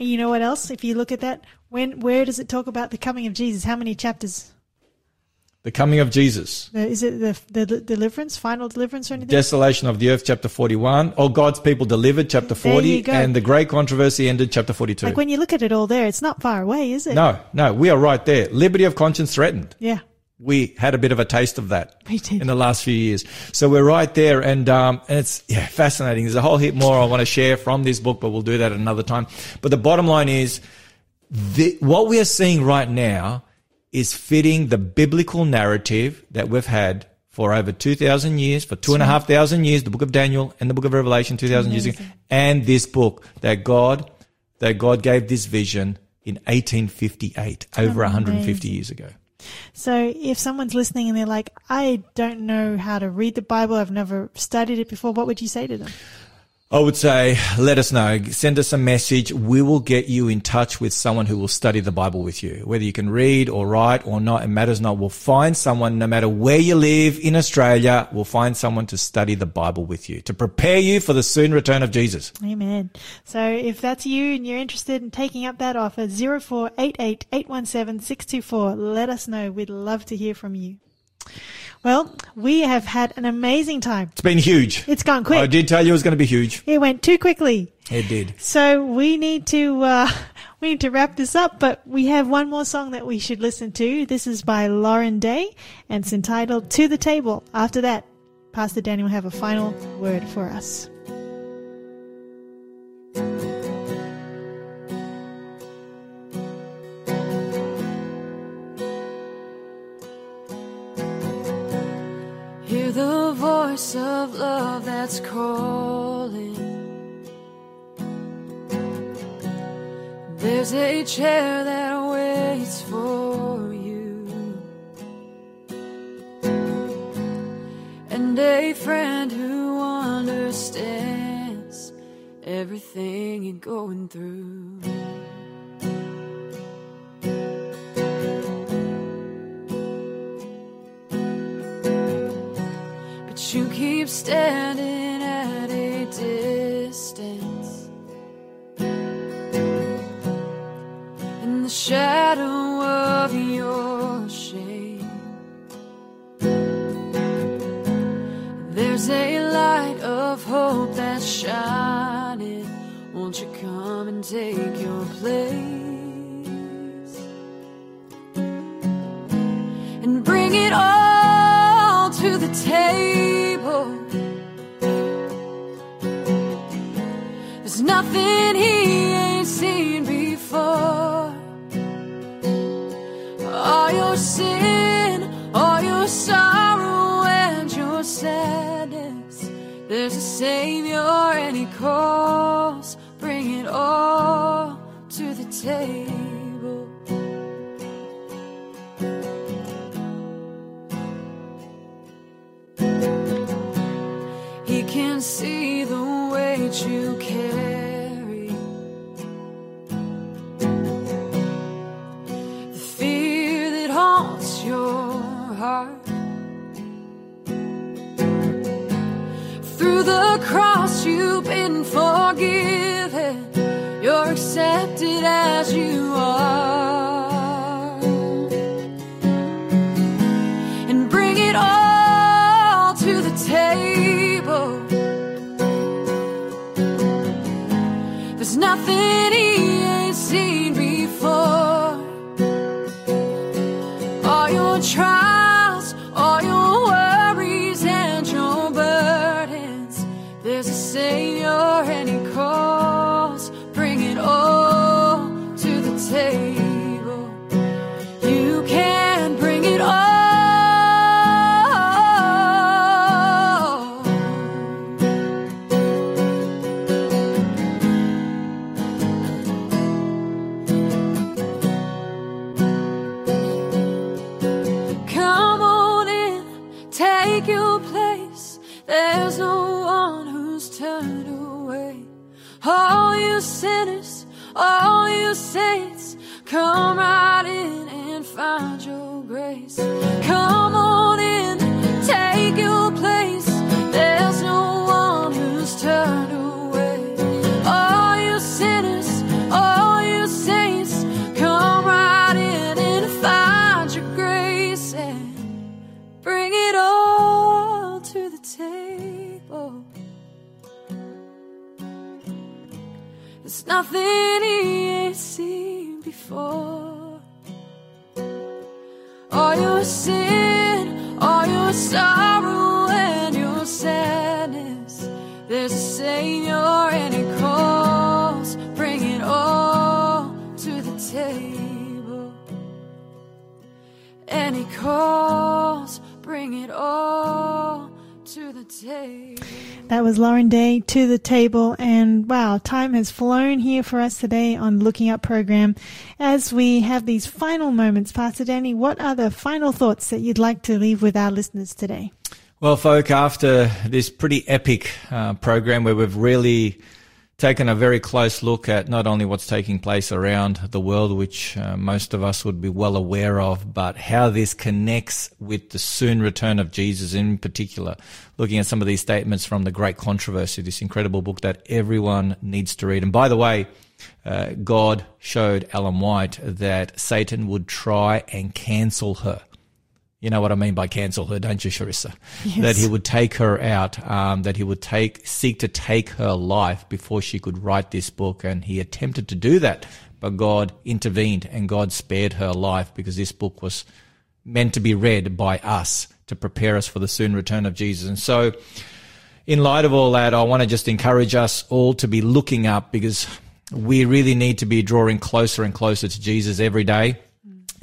And you know what else? If you look at that, when where does it talk about the coming of Jesus? How many chapters? The coming of Jesus. The- Is it the, the, the deliverance, final deliverance, or anything? Desolation of the earth, chapter 41. Or God's people delivered, chapter There 40. you go. And the great controversy ended, chapter 42. like when you look at it all there, it's not far away, is it? no, no, we are right there. Liberty of conscience threatened. Yeah, We had a bit of a taste of that in the last few years. So we're right there, and um, and it's yeah fascinating. There's a whole heap more I want to share from this book, but we'll do that another time. But the bottom line is, the, what we are seeing right now is fitting the biblical narrative that we've had for over two thousand years, for two and a half thousand years, the book of Daniel and the book of Revelation, two thousand years ago, and this book that God that God gave this vision in 1858, over 150 years ago. So if someone's listening and they're like, I don't know how to read the Bible, I've never studied it before, what would you say to them? I would say, let us know. Send us a message. We will get you in touch with someone who will study the Bible with you. Whether you can read or write or not, it matters not. We'll find someone, no matter where you live in Australia, we'll find someone to study the Bible with you, to prepare you for the soon return of Jesus. Amen. So if that's you and you're interested in taking up that offer, 0488 817 624, let us know. We'd love to hear from you. Well, we have had an amazing time. It's been huge. It's gone quick. I did tell you it was going to be huge. It went too quickly. It did. So we need to uh, *laughs* we need to wrap this up, but we have one more song that we should listen to. This is by Lauren Day, and it's entitled "To the Table." After that, Pastor Daniel will have a final word for us. Voice of love that's calling. There's a chair that waits for you, and a friend who understands everything you're going through. Keep standing at a distance in the shadow of your shame. There's a light of hope that's shining. Won't you come and take your place and bring it all table? There's nothing he ain't seen before. All your sin, all your sorrow, and your sadness. There's a Savior, and He calls. Bring it all to the table. See the weight you carry. The fear that haunts your heart. Through the cross, you've been forgiven. You're accepted as you are. To the table. And wow, time has flown here for us today on Looking Up program. As we have these final moments, Pastor Danny, what are the final thoughts that you'd like to leave with our listeners today? Well, folk, after this pretty epic uh, program where we've really taken a very close look at not only what's taking place around the world, which uh, most of us would be well aware of, but how this connects with the soon return of Jesus in particular. Looking at some of these statements from the Great Controversy, this incredible book that everyone needs to read. And by the way, uh, God showed Ellen White that Satan would try and cancel her. You know what I mean by cancel her, don't you, Charissa? That he would take her out, um, that he would take, seek to take her life before she could write this book. And he attempted to do that, but God intervened and God spared her life because this book was meant to be read by us to prepare us for the soon return of Jesus. And so, in light of all that, I want to just encourage us all to be looking up because we really need to be drawing closer and closer to Jesus every day.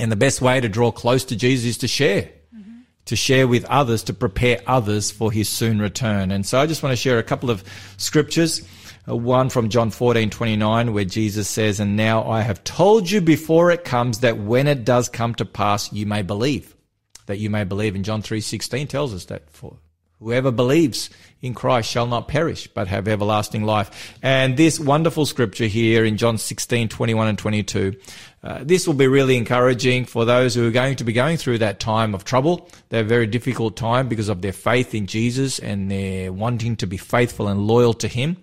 And the best way to draw close to Jesus is to share, to share with others, to prepare others for his soon return. And so I just want to share a couple of scriptures. Uh, One from John 14, 29, where Jesus says, And now I have told you before it comes that when it does come to pass, you may believe. That you may believe. And John 3, 16 tells us that for Whoever believes in Christ shall not perish, but have everlasting life. And this wonderful scripture here in John 16, 21 and 22, uh, this will be really encouraging for those who are going to be going through that time of trouble, that very difficult time because of their faith in Jesus and their wanting to be faithful and loyal to Him.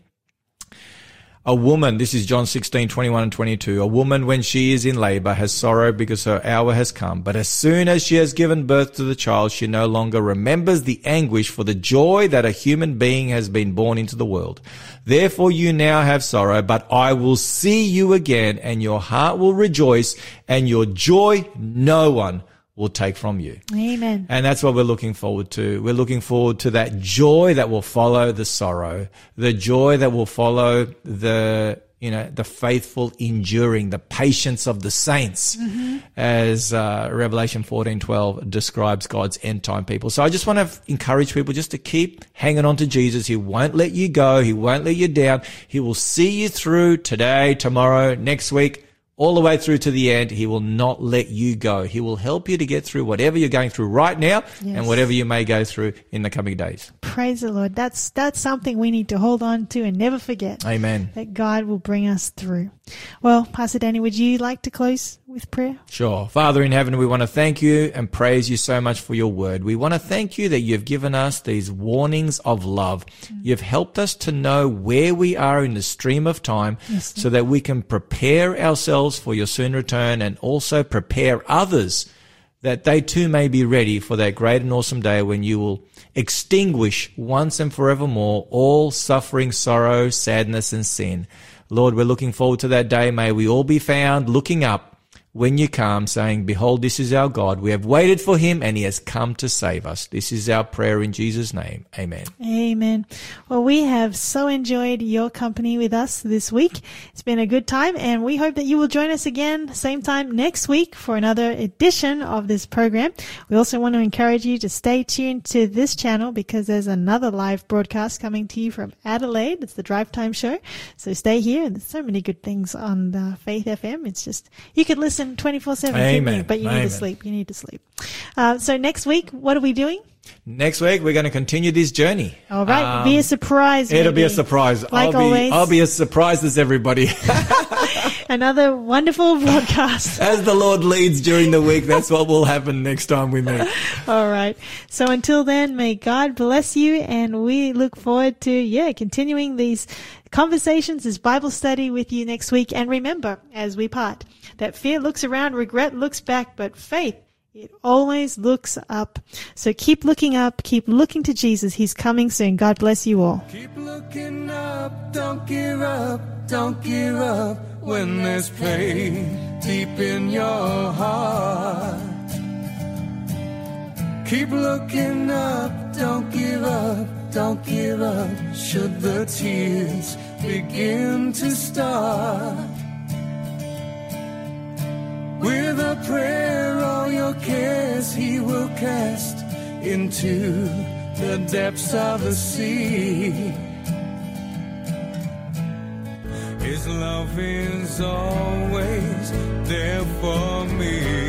A woman, this is John 16, 21 and 22. A woman, when she is in labor, has sorrow because her hour has come. But as soon as she has given birth to the child, she no longer remembers the anguish for the joy that a human being has been born into the world. Therefore you now have sorrow, but I will see you again and your heart will rejoice and your joy no one will take from you. Amen. And that's what we're looking forward to. We're looking forward to that joy that will follow the sorrow, the joy that will follow the, you know, the faithful enduring, the patience of the saints, as uh, Revelation fourteen twelve describes God's end time people. So I just want to encourage people just to keep hanging on to Jesus. He won't let you go. He won't let you down. He will see you through today, tomorrow, next week all the way through to the end. He will not let you go. He will help you to get through whatever you're going through right now Yes. and whatever you may go through in the coming days. Praise the Lord. That's that's something we need to hold on to and never forget. Amen. That God will bring us through. Well, Pastor Danny, would you like to close with prayer? Sure. Father in heaven, we want to thank you and praise you so much for your word. We want to thank you that you've given us these warnings of love. Mm. You've helped us to know where we are in the stream of time Yes, so that we can prepare ourselves for your soon return and also prepare others that they too may be ready for that great and awesome day when you will extinguish once and forevermore all suffering, sorrow, sadness, and sin. Lord, we're looking forward to that day. May we all be found looking up when you come, saying, Behold, this is our God. We have waited for him and he has come to save us. This is our prayer in Jesus' name. Amen. Amen. Well, we have so enjoyed your company with us this week. It's been a good time and we hope that you will join us again same time next week for another edition of this program. We also want to encourage you to stay tuned to this channel because there's another live broadcast coming to you from Adelaide. It's the Drive Time Show. So stay here and there's so many good things on the Faith FM. It's just, you could listen 24 7, Amen. but you need Amen. to sleep. You need to sleep. Uh, so next week, what are we doing? Next week, we're going to continue this journey. All right. Um, be a surprise. It'll be a surprise. Like I'll always. be, I'll be as surprised as everybody. *laughs* *laughs* Another wonderful broadcast. as the Lord leads during the week, that's what will happen next time we meet. *laughs* All right. So until then, may God bless you. And we look forward to, yeah, continuing these conversations, this Bible study with you next week. And remember, as we part, that fear looks around, regret looks back, but faith, it always looks up. So keep looking up, keep looking to Jesus. He's coming soon. God bless you all. Keep looking up, don't give up, don't give up when there's pain deep in your heart. Keep looking up, don't give up, don't give up. Should the tears begin to start? With a prayer, all your cares he will cast into the depths of the sea. His love is always there for me.